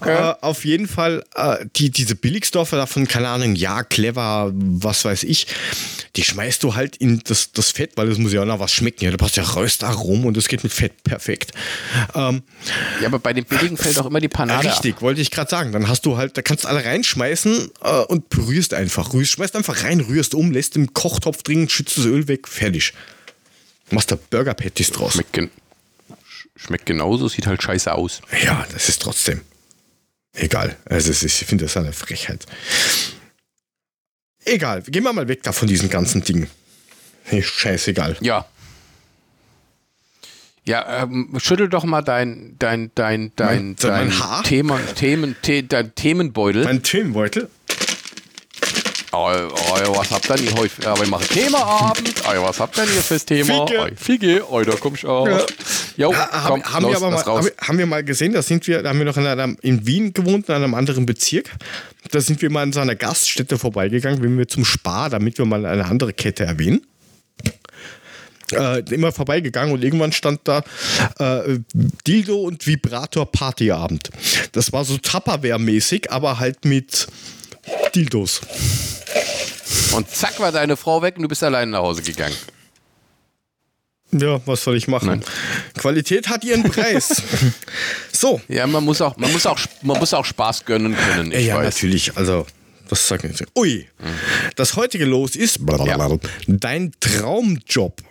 [SPEAKER 1] [laughs] äh, auf jeden Fall, äh, die, diese Billigsdorfer davon, keine Ahnung, ja, clever, was weiß ich, die schmeißt du halt in das, das Fett, weil das muss ja auch noch was schmecken. Ja, da passt ja Röstaromen und das geht mit Fett perfekt. Ähm,
[SPEAKER 3] Ja, aber bei den billigen fällt auch immer die Panade ab.
[SPEAKER 1] richtig, wollte ich gerade sagen. Dann hast du halt, da kannst du alle reinschmeißen äh, und rührst einfach. Rührst, schmeißt einfach rein, rührst um, lässt im Kochtopf drin, schützt das Öl weg, fertig. Machst da Burger Patties draus.
[SPEAKER 3] Schmeckt, schmeckt genauso, sieht halt scheiße aus.
[SPEAKER 1] Ja, das ist trotzdem. Egal. Also es ist, ich finde das eine Frechheit. Egal, gehen wir mal weg da von diesen ganzen Dingen. Nee, scheißegal.
[SPEAKER 3] Ja. Ja, ähm, schüttel doch mal dein, dein, dein, dein,
[SPEAKER 1] Mein- mein
[SPEAKER 3] dein
[SPEAKER 1] Haar?
[SPEAKER 3] Thema, Themen, the, dein Themenbeutel.
[SPEAKER 1] Mein Themenbeutel.
[SPEAKER 3] Oh, oh, was habt ihr denn heute? Ja, wir machen Themaabend. Oh, was habt ihr denn hier fürs Thema?
[SPEAKER 1] Fiege.
[SPEAKER 3] Oh, Fiege, oh, da komm ich auch.
[SPEAKER 1] Ja.
[SPEAKER 3] Jo,
[SPEAKER 1] Ha-
[SPEAKER 3] komm,
[SPEAKER 1] haben,
[SPEAKER 3] los,
[SPEAKER 1] wir aber mal, haben, haben wir mal gesehen, da sind wir, da haben wir noch in, einem, in Wien gewohnt, in einem anderen Bezirk. Da sind wir mal in so einer Gaststätte vorbeigegangen, wenn wir zum Spar, damit wir mal eine andere Kette erwähnen. Äh, immer vorbeigegangen und irgendwann stand da äh, Dildo und Vibrator Partyabend. Das war so Tupperware-mäßig, aber halt mit Dildos.
[SPEAKER 3] Und zack war deine Frau weg und du bist allein nach Hause gegangen.
[SPEAKER 1] Ja, was soll ich machen?
[SPEAKER 3] Nein.
[SPEAKER 1] Qualität hat ihren Preis. [laughs] so,
[SPEAKER 3] Ja, man muss auch, man muss auch, man muss auch Spaß gönnen können. Ich
[SPEAKER 1] ja,
[SPEAKER 3] weiß.
[SPEAKER 1] natürlich. Also, was sagen Sie? Ui, das heutige Los ist dein Traumjob.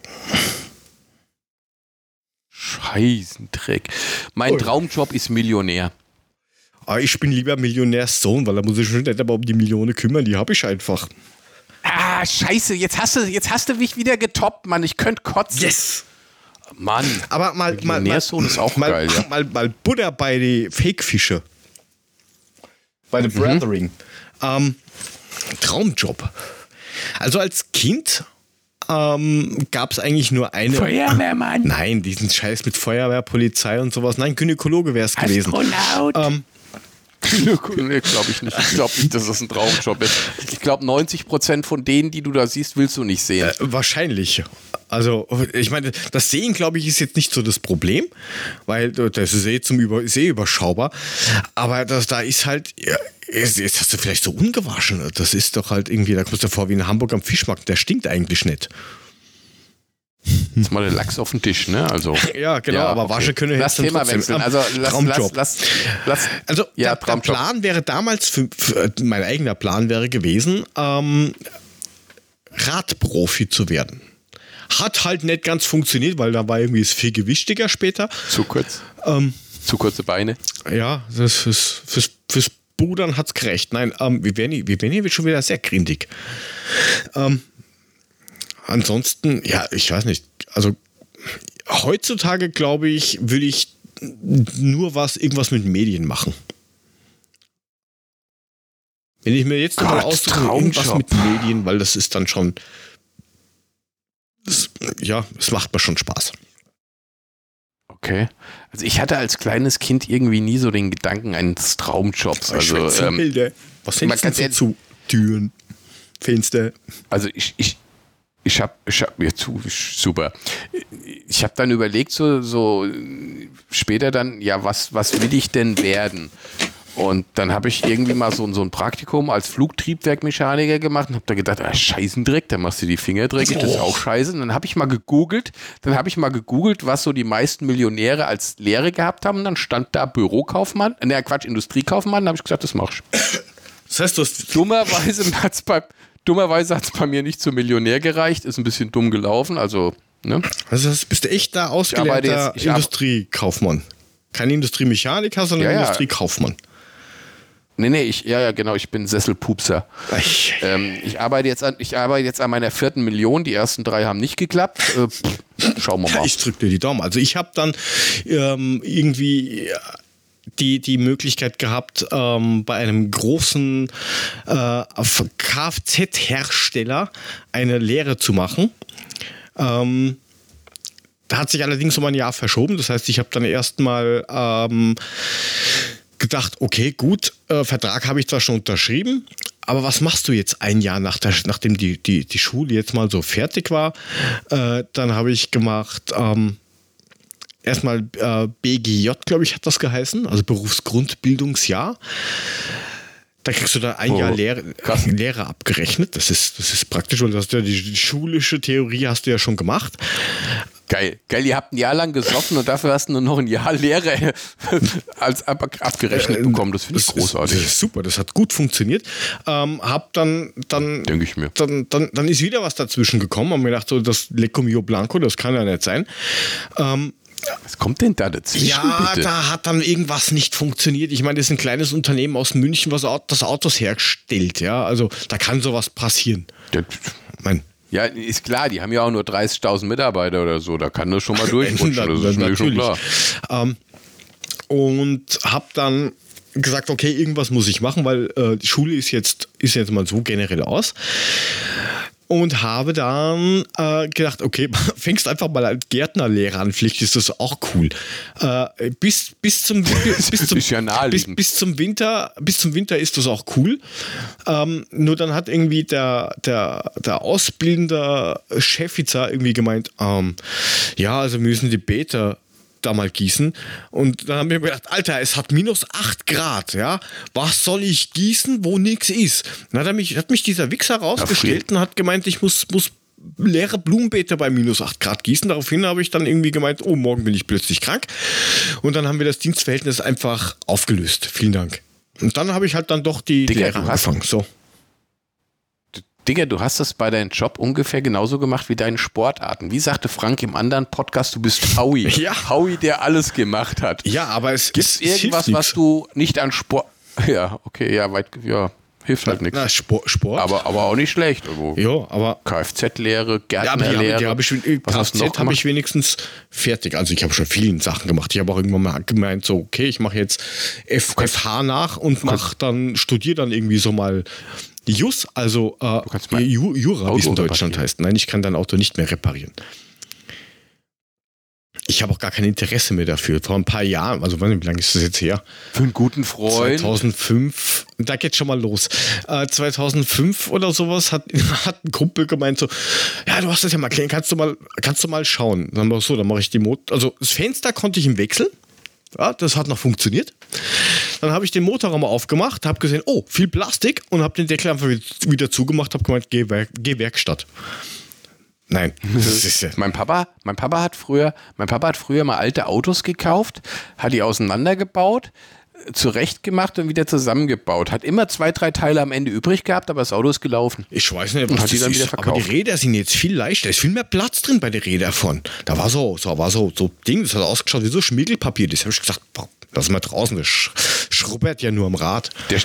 [SPEAKER 3] Scheißendreck. Mein
[SPEAKER 1] Ui.
[SPEAKER 3] Traumjob ist Millionär.
[SPEAKER 1] Aber ich bin lieber Millionärssohn, weil da muss ich schon nicht aber um die Millionen kümmern. Die habe ich einfach.
[SPEAKER 3] Ah, scheiße, jetzt hast du, jetzt hast du mich wieder getoppt, Mann. Ich könnte kotzen.
[SPEAKER 1] Yes!
[SPEAKER 3] Mann.
[SPEAKER 1] Aber mal, mal, mal,
[SPEAKER 3] ist auch
[SPEAKER 1] mal,
[SPEAKER 3] geil, ja.
[SPEAKER 1] mal, mal Butter bei die Fake-Fische. Bei den Brothering. Ähm, Traumjob. Also als Kind ähm, gab es eigentlich nur eine.
[SPEAKER 3] Feuerwehrmann.
[SPEAKER 1] Nein, diesen Scheiß mit Feuerwehr, Polizei und sowas. Nein, Gynäkologe wäre es gewesen. Ähm, [laughs]
[SPEAKER 3] nee, glaube ich nicht. Ich glaube nicht, dass das ein Traumjob ist. Ich glaube, 90% von denen, die du da siehst, willst du nicht sehen.
[SPEAKER 1] Äh, wahrscheinlich. Also, ich meine, das Sehen, glaube ich, ist jetzt nicht so das Problem, weil das ist eh zum Über sehr überschaubar. Aber das, da ist halt, ja, jetzt jetzt hast du vielleicht so ungewaschen. Das ist doch halt irgendwie, da kommst du vor wie in Hamburg am Fischmarkt, der stinkt eigentlich nicht.
[SPEAKER 3] Jetzt mal der Lachs auf den Tisch, ne? Also. [laughs]
[SPEAKER 1] Ja, genau, aber Wasche können wir
[SPEAKER 3] Lass
[SPEAKER 1] jetzt
[SPEAKER 3] Thema
[SPEAKER 1] trotzdem.
[SPEAKER 3] wechseln. Also lass,
[SPEAKER 1] Traumjob.
[SPEAKER 3] lass, lass,
[SPEAKER 1] Also
[SPEAKER 3] ja,
[SPEAKER 1] der, der
[SPEAKER 3] Traumjob.
[SPEAKER 1] Plan wäre damals, für, für, mein eigener Plan wäre gewesen, ähm, Radprofi zu werden. Hat halt nicht ganz funktioniert, weil da war irgendwie das viel gewichtiger später.
[SPEAKER 3] Zu kurz.
[SPEAKER 1] Ähm,
[SPEAKER 3] Zu kurze Beine.
[SPEAKER 1] ja, das fürs, fürs, fürs Budern hat's gerecht. Nein, ähm, wir werden wir werden hier schon wieder sehr grindig. Ähm, ansonsten, ja, ich weiß nicht. Also heutzutage glaube ich, würde ich nur was, irgendwas mit Medien machen. Wenn ich mir jetzt mal
[SPEAKER 3] Gott,
[SPEAKER 1] aussuche, irgendwas mit Medien, weil das ist dann schon, das, ja, es macht mir schon Spaß.
[SPEAKER 3] Okay. Also ich hatte als kleines Kind irgendwie nie so den Gedanken eines Traumjobs. Also, ähm,
[SPEAKER 1] was sind denn so zu Türen, Fenster?
[SPEAKER 3] also ich, ich, ich habe, ich hab, mir zu, super. Ich habe dann überlegt, so, so später dann, ja, was, was will ich denn werden? Und dann habe ich irgendwie mal so, so ein Praktikum als Flugtriebwerkmechaniker gemacht und habe da gedacht, ah, Scheißendreck, da machst du die Finger dreckig, das ist auch scheiße. Und dann habe ich mal gegoogelt, dann habe ich mal gegoogelt, was so die meisten Millionäre als Lehre gehabt haben. Und dann stand da Bürokaufmann, ne Quatsch, Industriekaufmann. Dann habe ich gesagt, das mach ich.
[SPEAKER 1] Das heißt, du hast
[SPEAKER 3] Dummerweise [laughs] hat es bei, dummerweise hat's bei mir nicht zum Millionär gereicht, ist ein bisschen dumm gelaufen. Also, ne?
[SPEAKER 1] Also das bist du echt da ausgelernter
[SPEAKER 3] jetzt-
[SPEAKER 1] Industriekaufmann. Kein Industriemechaniker, sondern
[SPEAKER 3] Ja, ja.
[SPEAKER 1] Industriekaufmann.
[SPEAKER 3] Nee, nee, ich, ja, ja, genau, ich bin Sesselpupser.
[SPEAKER 1] Ich,
[SPEAKER 3] Ähm, ich, arbeite jetzt an, ich arbeite jetzt an meiner vierten Million. Die ersten drei haben nicht geklappt. Äh, pff, schauen wir mal.
[SPEAKER 1] ich drücke dir die Daumen. Also ich habe dann ähm, irgendwie die, die Möglichkeit gehabt, ähm, bei einem großen äh, Kfz-Hersteller eine Lehre zu machen. Ähm, da hat sich allerdings um ein Jahr verschoben. Das heißt, ich habe dann erstmal ähm, gedacht, okay, gut, äh, Vertrag habe ich zwar schon unterschrieben, aber was machst du jetzt ein Jahr nach der, nachdem die, die, die Schule jetzt mal so fertig war? Äh, dann habe ich gemacht, ähm, erstmal äh, BGJ, glaube ich, hat das geheißen, also Berufsgrundbildungsjahr. Da kriegst du da ein
[SPEAKER 3] Oh,
[SPEAKER 1] Jahr Lehre. [laughs] Lehre abgerechnet. Das ist, das ist praktisch, weil du hast ja die, schulische Theorie hast du ja schon gemacht.
[SPEAKER 3] Geil. Geil, ihr habt ein Jahr lang gesoffen und dafür hast du nur noch ein Jahr Lehre [laughs] als ab, abgerechnet bekommen. Das finde ich
[SPEAKER 1] Das ist-
[SPEAKER 3] großartig.
[SPEAKER 1] Das ist super, das hat gut funktioniert. Ähm, hab dann, dann,
[SPEAKER 3] Denke ich mir.
[SPEAKER 1] dann, dann, dann ist wieder was dazwischen gekommen. Hab mir gedacht, so das Lecco Mio Blanco, das kann ja nicht sein. Ähm,
[SPEAKER 3] Was kommt denn da dazwischen,
[SPEAKER 1] ja,
[SPEAKER 3] bitte?
[SPEAKER 1] da hat dann irgendwas nicht funktioniert. Ich meine, das ist ein kleines Unternehmen aus München, was das Autos herstellt. Ja, also da kann sowas passieren.
[SPEAKER 3] Ja,
[SPEAKER 1] Mein,
[SPEAKER 3] Ja, ist klar, die haben ja auch nur 30.000 Mitarbeiter oder so. Da kann das schon mal [laughs] durchrutschen. Das ist
[SPEAKER 1] na-
[SPEAKER 3] mir schon klar.
[SPEAKER 1] Ähm, und habe dann gesagt, okay, irgendwas muss ich machen, weil äh, die Schule ist jetzt, ist jetzt mal so generell aus. Und habe dann äh, gedacht, okay, [laughs] fängst einfach mal als Gärtnerlehrer an, vielleicht ist das auch cool. Äh, bis, bis, zum, [laughs] bis, zum,
[SPEAKER 3] ja
[SPEAKER 1] bis, bis zum Winter, bis zum Winter ist das auch cool. Ähm, nur dann hat irgendwie der, der, der ausbildende Chefizar irgendwie gemeint, ähm, ja, also müssen die Beete da mal gießen. Und dann haben wir gedacht, Alter, es hat minus 8 Grad, ja. Was soll ich gießen, wo nichts ist? Dann hat, mich, hat mich dieser Wichser rausgestellt und hat gemeint, ich muss, muss leere Blumenbeete bei minus 8 Grad gießen. Daraufhin habe ich dann irgendwie gemeint, oh, morgen bin ich plötzlich krank. Und dann haben wir das Dienstverhältnis einfach aufgelöst. Vielen Dank. Und dann habe ich halt dann doch die
[SPEAKER 3] Digga,
[SPEAKER 1] Lehre angefangen. So.
[SPEAKER 3] Digga, du hast das bei deinem Job ungefähr genauso gemacht wie deinen Sportarten. Wie sagte Frank im anderen Podcast, du bist Howie. [laughs]
[SPEAKER 1] Ja.
[SPEAKER 3] Howie, der alles gemacht hat.
[SPEAKER 1] Ja, aber es
[SPEAKER 3] Gibt es
[SPEAKER 1] es- es
[SPEAKER 3] irgendwas,
[SPEAKER 1] hilft
[SPEAKER 3] was du nicht an Sport. [laughs] Ja, okay, ja, weit, ja, hilft halt nichts.
[SPEAKER 1] Sport. Sport.
[SPEAKER 3] Aber, aber auch nicht schlecht. Irgendwo.
[SPEAKER 1] ja, aber
[SPEAKER 3] Kfz-Lehre,
[SPEAKER 1] Ja, aber die habe
[SPEAKER 3] Gärtnerlehre.
[SPEAKER 1] ich, Kfz habe ich wenigstens fertig. Also ich habe schon viele Sachen gemacht. Ich habe auch irgendwann mal gemeint, so, okay, ich mache jetzt FH nach und mache dann, studiere dann irgendwie so mal Jus, also äh, Jura, wie es in Deutschland heißt. Nein, ich kann dein Auto nicht mehr reparieren. Ich habe auch gar kein Interesse mehr dafür. Vor ein paar Jahren, also wie lange ist das jetzt her?
[SPEAKER 3] Für einen guten Freund.
[SPEAKER 1] 2005, da geht schon mal los. Äh, 2005 oder sowas hat, [laughs] hat ein Kumpel gemeint so, ja, du hast das ja mal erklären, kannst du mal, kannst du mal schauen. Dann war so, dann mache ich die Motor, also das Fenster konnte ich im Wechsel. Ja, das hat noch funktioniert. Dann habe ich den Motorraum aufgemacht, habe gesehen, oh, viel Plastik und habe den Deckel einfach wieder- zugemacht, habe gemeint, geh, Werk, geh Werkstatt. Nein, [laughs]
[SPEAKER 3] Mein Papa, mein Papa hat früher, mein Papa hat früher mal alte Autos gekauft, hat die auseinandergebaut, äh, zurechtgemacht und wieder zusammengebaut. Hat immer zwei, drei Teile am Ende übrig gehabt, aber das Auto ist gelaufen.
[SPEAKER 1] Ich weiß nicht,
[SPEAKER 3] Und
[SPEAKER 1] was
[SPEAKER 3] hat die dann wieder
[SPEAKER 1] ist, aber
[SPEAKER 3] verkauft.
[SPEAKER 1] die Räder sind jetzt viel leichter. Da ist viel mehr Platz drin bei den Rädern von. Da war so, so war so, so Ding, das hat ausgeschaut wie so Schmiegelpapier. Das habe ich gesagt, lass mal draußen, das sch schrubbert ja nur am Rad.
[SPEAKER 3] Der,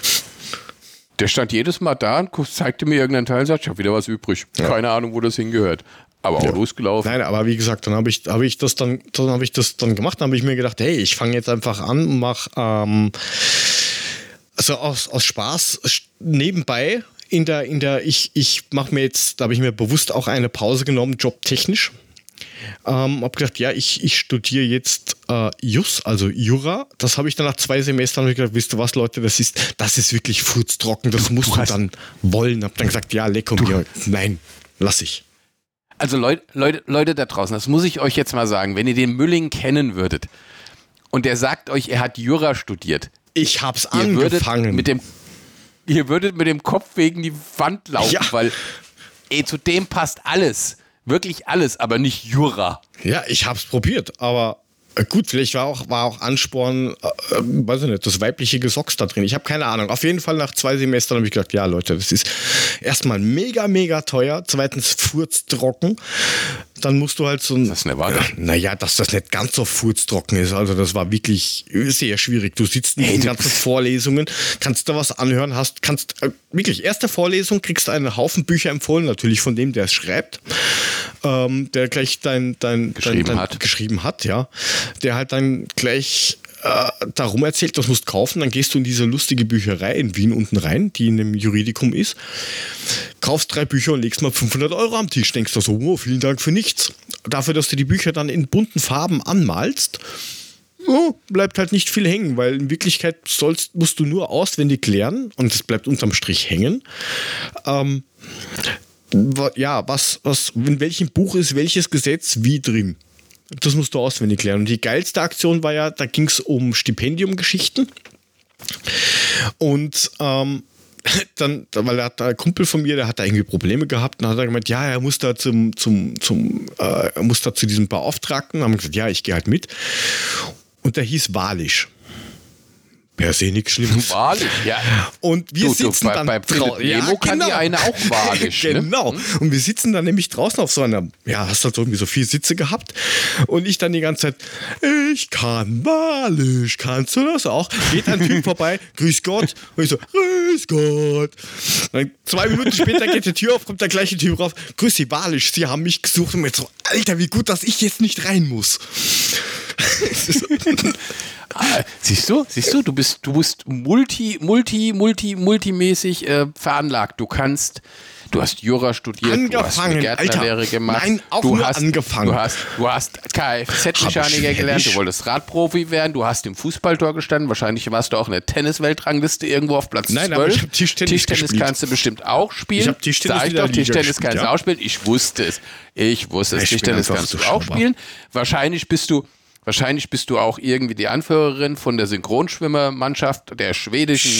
[SPEAKER 3] der stand jedes Mal da und zeigte mir irgendeinen Teil und sagt, ich habe wieder was übrig. Keine Ahnung, wo das hingehört. Aber Auto ist gelaufen.
[SPEAKER 1] Nein, aber wie gesagt, dann habe ich, habe ich das dann, dann habe ich das dann gemacht. Dann habe ich mir gedacht, hey, ich fange jetzt einfach an und mache ähm, also aus, aus Spaß nebenbei in der, in der, ich, ich mache mir jetzt, da habe ich mir bewusst auch eine Pause genommen, jobtechnisch. Ähm, hab gedacht, ja, ich, ich studiere jetzt äh, Jus, also Jura. Das habe ich dann nach zwei Semestern ich gedacht, wisst ihr was, Leute, das ist, das ist wirklich furztrocken, das musst du,
[SPEAKER 3] hast-
[SPEAKER 1] dann wollen. Hab dann gesagt, ja, lecker mir. Nein, lass ich.
[SPEAKER 3] Also Leute, Leute, Leute da draußen, das muss ich euch jetzt mal sagen, wenn ihr den Mülling kennen würdet und der sagt euch, er hat Jura studiert,
[SPEAKER 1] Ich hab's
[SPEAKER 3] ihr würdet
[SPEAKER 1] angefangen.
[SPEAKER 3] mit dem ihr würdet mit dem Kopf wegen die Wand laufen,
[SPEAKER 1] Ja.
[SPEAKER 3] weil ey, zu dem passt alles, wirklich alles, aber nicht Jura.
[SPEAKER 1] Ja, ich hab's probiert, aber äh, gut, vielleicht war auch, war auch Ansporn, äh, äh, weiß ich nicht, das weibliche Gesocks da drin. Ich habe keine Ahnung. Auf jeden Fall nach zwei Semestern habe ich gedacht, ja Leute, das ist erstmal mega, mega teuer, zweitens furztrocken, dann musst du halt so ein.
[SPEAKER 3] Das ist eine Warte.
[SPEAKER 1] Naja, dass das nicht ganz so furztrocken ist. Also, das war wirklich sehr schwierig. Du sitzt in den ganzen Vorlesungen, kannst da was anhören, hast, kannst äh, wirklich, erste Vorlesung, kriegst einen Haufen Bücher empfohlen, natürlich von dem, der es schreibt, ähm, der gleich dein, dein,
[SPEAKER 3] Geschrieben
[SPEAKER 1] dein, dein,
[SPEAKER 3] hat.
[SPEAKER 1] geschrieben hat, ja. Der halt dann gleich äh, darum erzählt, das musst kaufen, dann gehst du in diese lustige Bücherei in Wien unten rein, die in einem Juridikum ist, kaufst drei Bücher und legst mal 500 Euro am Tisch, denkst du so, oh, vielen Dank für nichts. Dafür, dass du die Bücher dann in bunten Farben anmalst, oh, bleibt halt nicht viel hängen, weil in Wirklichkeit sollst, musst du nur auswendig lernen und es bleibt unterm Strich hängen. Ähm, ja, was, was, in welchem Buch ist welches Gesetz wie drin? Das musst du auswendig lernen. Und die geilste Aktion war ja, da ging es um Stipendiumgeschichten. Und ähm, [laughs] dann, weil er hat ein Kumpel von mir, der hat da irgendwie Probleme gehabt, und dann hat er gemeint, ja, er muss da zum, zum, zum, äh, er muss da zu diesem Beauftragten. Dann haben wir gesagt, ja, ich gehe halt mit. Und der hieß Walisch. Per se nichts Schlimmes. [laughs]
[SPEAKER 3] Wahrlich, ja.
[SPEAKER 1] Und wir
[SPEAKER 3] Du, du,
[SPEAKER 1] sitzen
[SPEAKER 3] bei-
[SPEAKER 1] dann
[SPEAKER 3] bei Philipp Nemo kann die eine auch wahrlich, [laughs] ne?
[SPEAKER 1] Genau. Und wir sitzen dann nämlich draußen auf so einer, ja, hast halt irgendwie so vier Sitze gehabt. Und ich dann die ganze Zeit, ich kann Walisch, kannst du das auch? Geht ein Typ [laughs] vorbei, grüß Gott. Und ich so, grüß Gott. Dann zwei Minuten später geht die Tür auf, kommt der gleiche Typ rauf, grüß Sie Walisch, Sie haben mich gesucht. Und mir so, Alter, wie gut, dass ich jetzt nicht rein muss.
[SPEAKER 3] Ah, Siehst du, siehst du, du bist, du bist multi, multi, multi, multimäßig äh, veranlagt. Du kannst, du hast Jura studiert, du hast eine
[SPEAKER 1] Angefangen,
[SPEAKER 3] Gärtnerlehre gemacht.
[SPEAKER 1] Nein, auch
[SPEAKER 3] du
[SPEAKER 1] nur
[SPEAKER 3] hast,
[SPEAKER 1] angefangen.
[SPEAKER 3] Du hast, du hast Kfz-Mechaniker gelernt, du wolltest Radprofi werden, du hast im Fußballtor gestanden, wahrscheinlich warst du auch in der Tennis-Weltrangliste irgendwo auf Platz
[SPEAKER 1] Nein,
[SPEAKER 3] 12.
[SPEAKER 1] aber ich Tischtennis
[SPEAKER 3] Tischtennis
[SPEAKER 1] gespielt.
[SPEAKER 3] kannst du bestimmt auch spielen.
[SPEAKER 1] Ich hab Tischtennis
[SPEAKER 3] Sag ich doch, Tischtennis
[SPEAKER 1] gespielt,
[SPEAKER 3] kannst du
[SPEAKER 1] ja.
[SPEAKER 3] auch spielen. Ich wusste es. Ich wusste es.
[SPEAKER 1] Ich
[SPEAKER 3] Tischtennis kannst du auch spielen. Wahrscheinlich bist du, wahrscheinlich bist du auch irgendwie die Anführerin von der Synchronschwimmermannschaft der schwedischen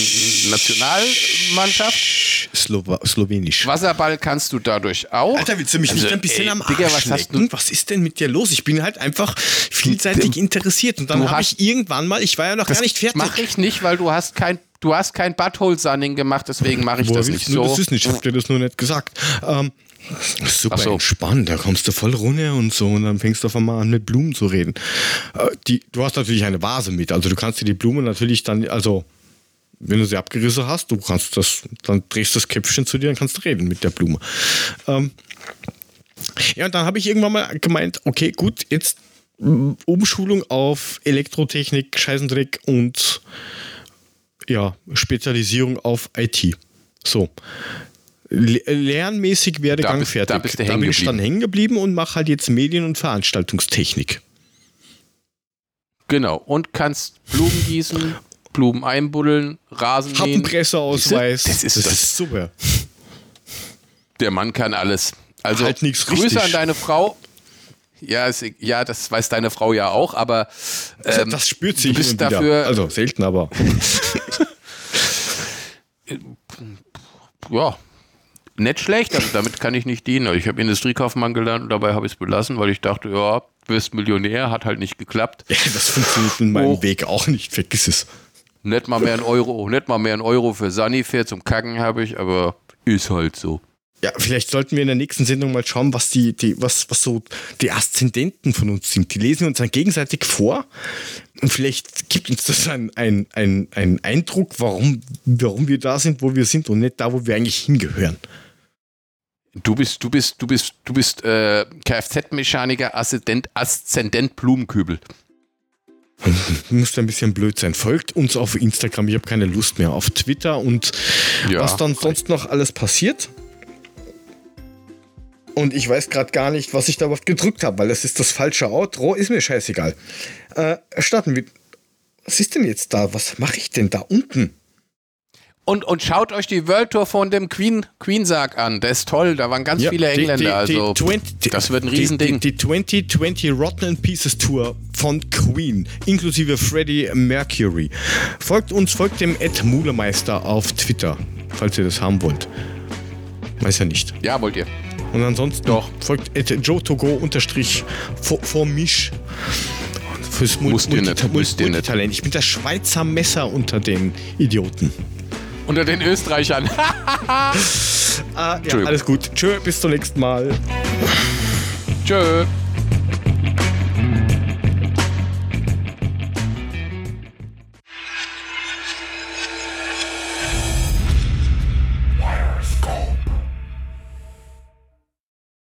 [SPEAKER 3] Nationalmannschaft.
[SPEAKER 1] Slowa Slowenisch.
[SPEAKER 3] Wasserball kannst du dadurch auch.
[SPEAKER 1] Alter, willst du mich nicht
[SPEAKER 3] Also,
[SPEAKER 1] ein bisschen
[SPEAKER 3] ey,
[SPEAKER 1] am Arsch
[SPEAKER 3] Digga, was hast du?
[SPEAKER 1] Was ist denn mit dir los? Ich bin halt einfach vielseitig interessiert. Und dann habe
[SPEAKER 3] hast-
[SPEAKER 1] ich irgendwann mal, ich war ja noch gar nicht fertig.
[SPEAKER 3] Mache ich nicht, weil du hast kein, du hast kein Butthole-Sunning gemacht, deswegen mache ich
[SPEAKER 1] Woher
[SPEAKER 3] das nicht
[SPEAKER 1] du
[SPEAKER 3] so.
[SPEAKER 1] Das ist nicht, ich hab dir das nur nicht gesagt. Ähm, super
[SPEAKER 3] so.
[SPEAKER 1] entspannt, da kommst du voll runter und so und dann fängst du auf einmal an mit Blumen zu reden. Äh, die, du hast natürlich eine Vase mit, also du kannst dir die Blume natürlich dann, also wenn du sie abgerissen hast, du kannst das, dann drehst du das Köpfchen zu dir und kannst reden mit der Blume. Ähm, ja, und dann habe ich irgendwann mal gemeint, okay, gut, jetzt mm, Umschulung auf Elektrotechnik, Scheißendreck und ja, Spezialisierung auf IT. So. Le lernmäßig Werdegang
[SPEAKER 3] Da
[SPEAKER 1] fertig.
[SPEAKER 3] da bist du hängen
[SPEAKER 1] bin ich dann hängen geblieben und mache halt jetzt Medien- und Veranstaltungstechnik.
[SPEAKER 3] Genau. Und kannst Blumen gießen, Blumen einbuddeln, Rasen
[SPEAKER 1] Hab einen
[SPEAKER 3] mähen.
[SPEAKER 1] Presseausweis.
[SPEAKER 3] Das ist das.
[SPEAKER 1] super.
[SPEAKER 3] Der Mann kann alles. Also
[SPEAKER 1] Halt
[SPEAKER 3] Grüße
[SPEAKER 1] richtig.
[SPEAKER 3] an deine Frau. Ja, ist, ja, das weiß deine Frau ja auch, aber ähm,
[SPEAKER 1] das spürt
[SPEAKER 3] du
[SPEAKER 1] sich
[SPEAKER 3] bist dafür-
[SPEAKER 1] Also selten, aber. [laughs]
[SPEAKER 3] ja, nicht schlecht, also damit kann ich nicht dienen. Ich habe Industriekaufmann gelernt und dabei habe ich es belassen, weil ich dachte, ja, wirst Millionär, hat halt nicht geklappt.
[SPEAKER 1] Ja, [laughs] das funktioniert in meinem
[SPEAKER 3] Oh.
[SPEAKER 1] Weg auch nicht. Vergiss es.
[SPEAKER 3] Nicht mal mehr ein Euro, nicht mal mehr ein Euro für Sanifair zum Kacken habe ich, aber ist halt so.
[SPEAKER 1] Ja, vielleicht sollten wir in der nächsten Sendung mal schauen, was die, die, was, was so die Aszendenten von uns sind. Die lesen uns dann gegenseitig vor und vielleicht gibt uns das einen ein, ein, ein Eindruck, warum, warum wir da sind, wo wir sind und nicht da, wo wir eigentlich hingehören.
[SPEAKER 3] Du bist, du bist, du bist, du bist äh, Kfz-Mechaniker, Aszendent, Aszendent Blumenkübel. [laughs]
[SPEAKER 1] Muss ein bisschen blöd sein. Folgt uns auf Instagram, ich habe keine Lust mehr. Auf Twitter und
[SPEAKER 3] Ja.
[SPEAKER 1] was dann sonst noch alles passiert. Und ich weiß gerade gar nicht, was ich da überhaupt gedrückt habe, weil das ist das falsche Outro. Ist mir scheißegal. Äh, starten wir. Was ist denn jetzt da? Was mache ich denn da unten?
[SPEAKER 3] Und, und schaut euch die World Tour von dem Queen, Queen Sarg an. Der ist toll. Da waren ganz
[SPEAKER 1] Ja,
[SPEAKER 3] viele
[SPEAKER 1] die-
[SPEAKER 3] Engländer.
[SPEAKER 1] die- die
[SPEAKER 3] also,
[SPEAKER 1] 20
[SPEAKER 3] das wird ein
[SPEAKER 1] die-
[SPEAKER 3] Riesending.
[SPEAKER 1] Die, die 2020 Rotten in Pieces Tour von Queen, inklusive Freddie Mercury. Folgt uns, folgt dem Ed Mulemeister auf Twitter, falls ihr das haben wollt. Weiß ja nicht.
[SPEAKER 3] ja, wollt ihr.
[SPEAKER 1] Und ansonsten
[SPEAKER 3] Doch.
[SPEAKER 1] folgt at jotogo unterstrich vor, mich. Fürs Mul-
[SPEAKER 3] Musst ihr nicht,
[SPEAKER 1] Multita-
[SPEAKER 3] müsst ihr nicht.
[SPEAKER 1] Multitalent. Ich bin das Schweizer Messer unter den Idioten.
[SPEAKER 3] Unter den Österreichern. [laughs]
[SPEAKER 1] Ah, ja, alles gut. Tschö, bis zum nächsten Mal.
[SPEAKER 3] Tschö.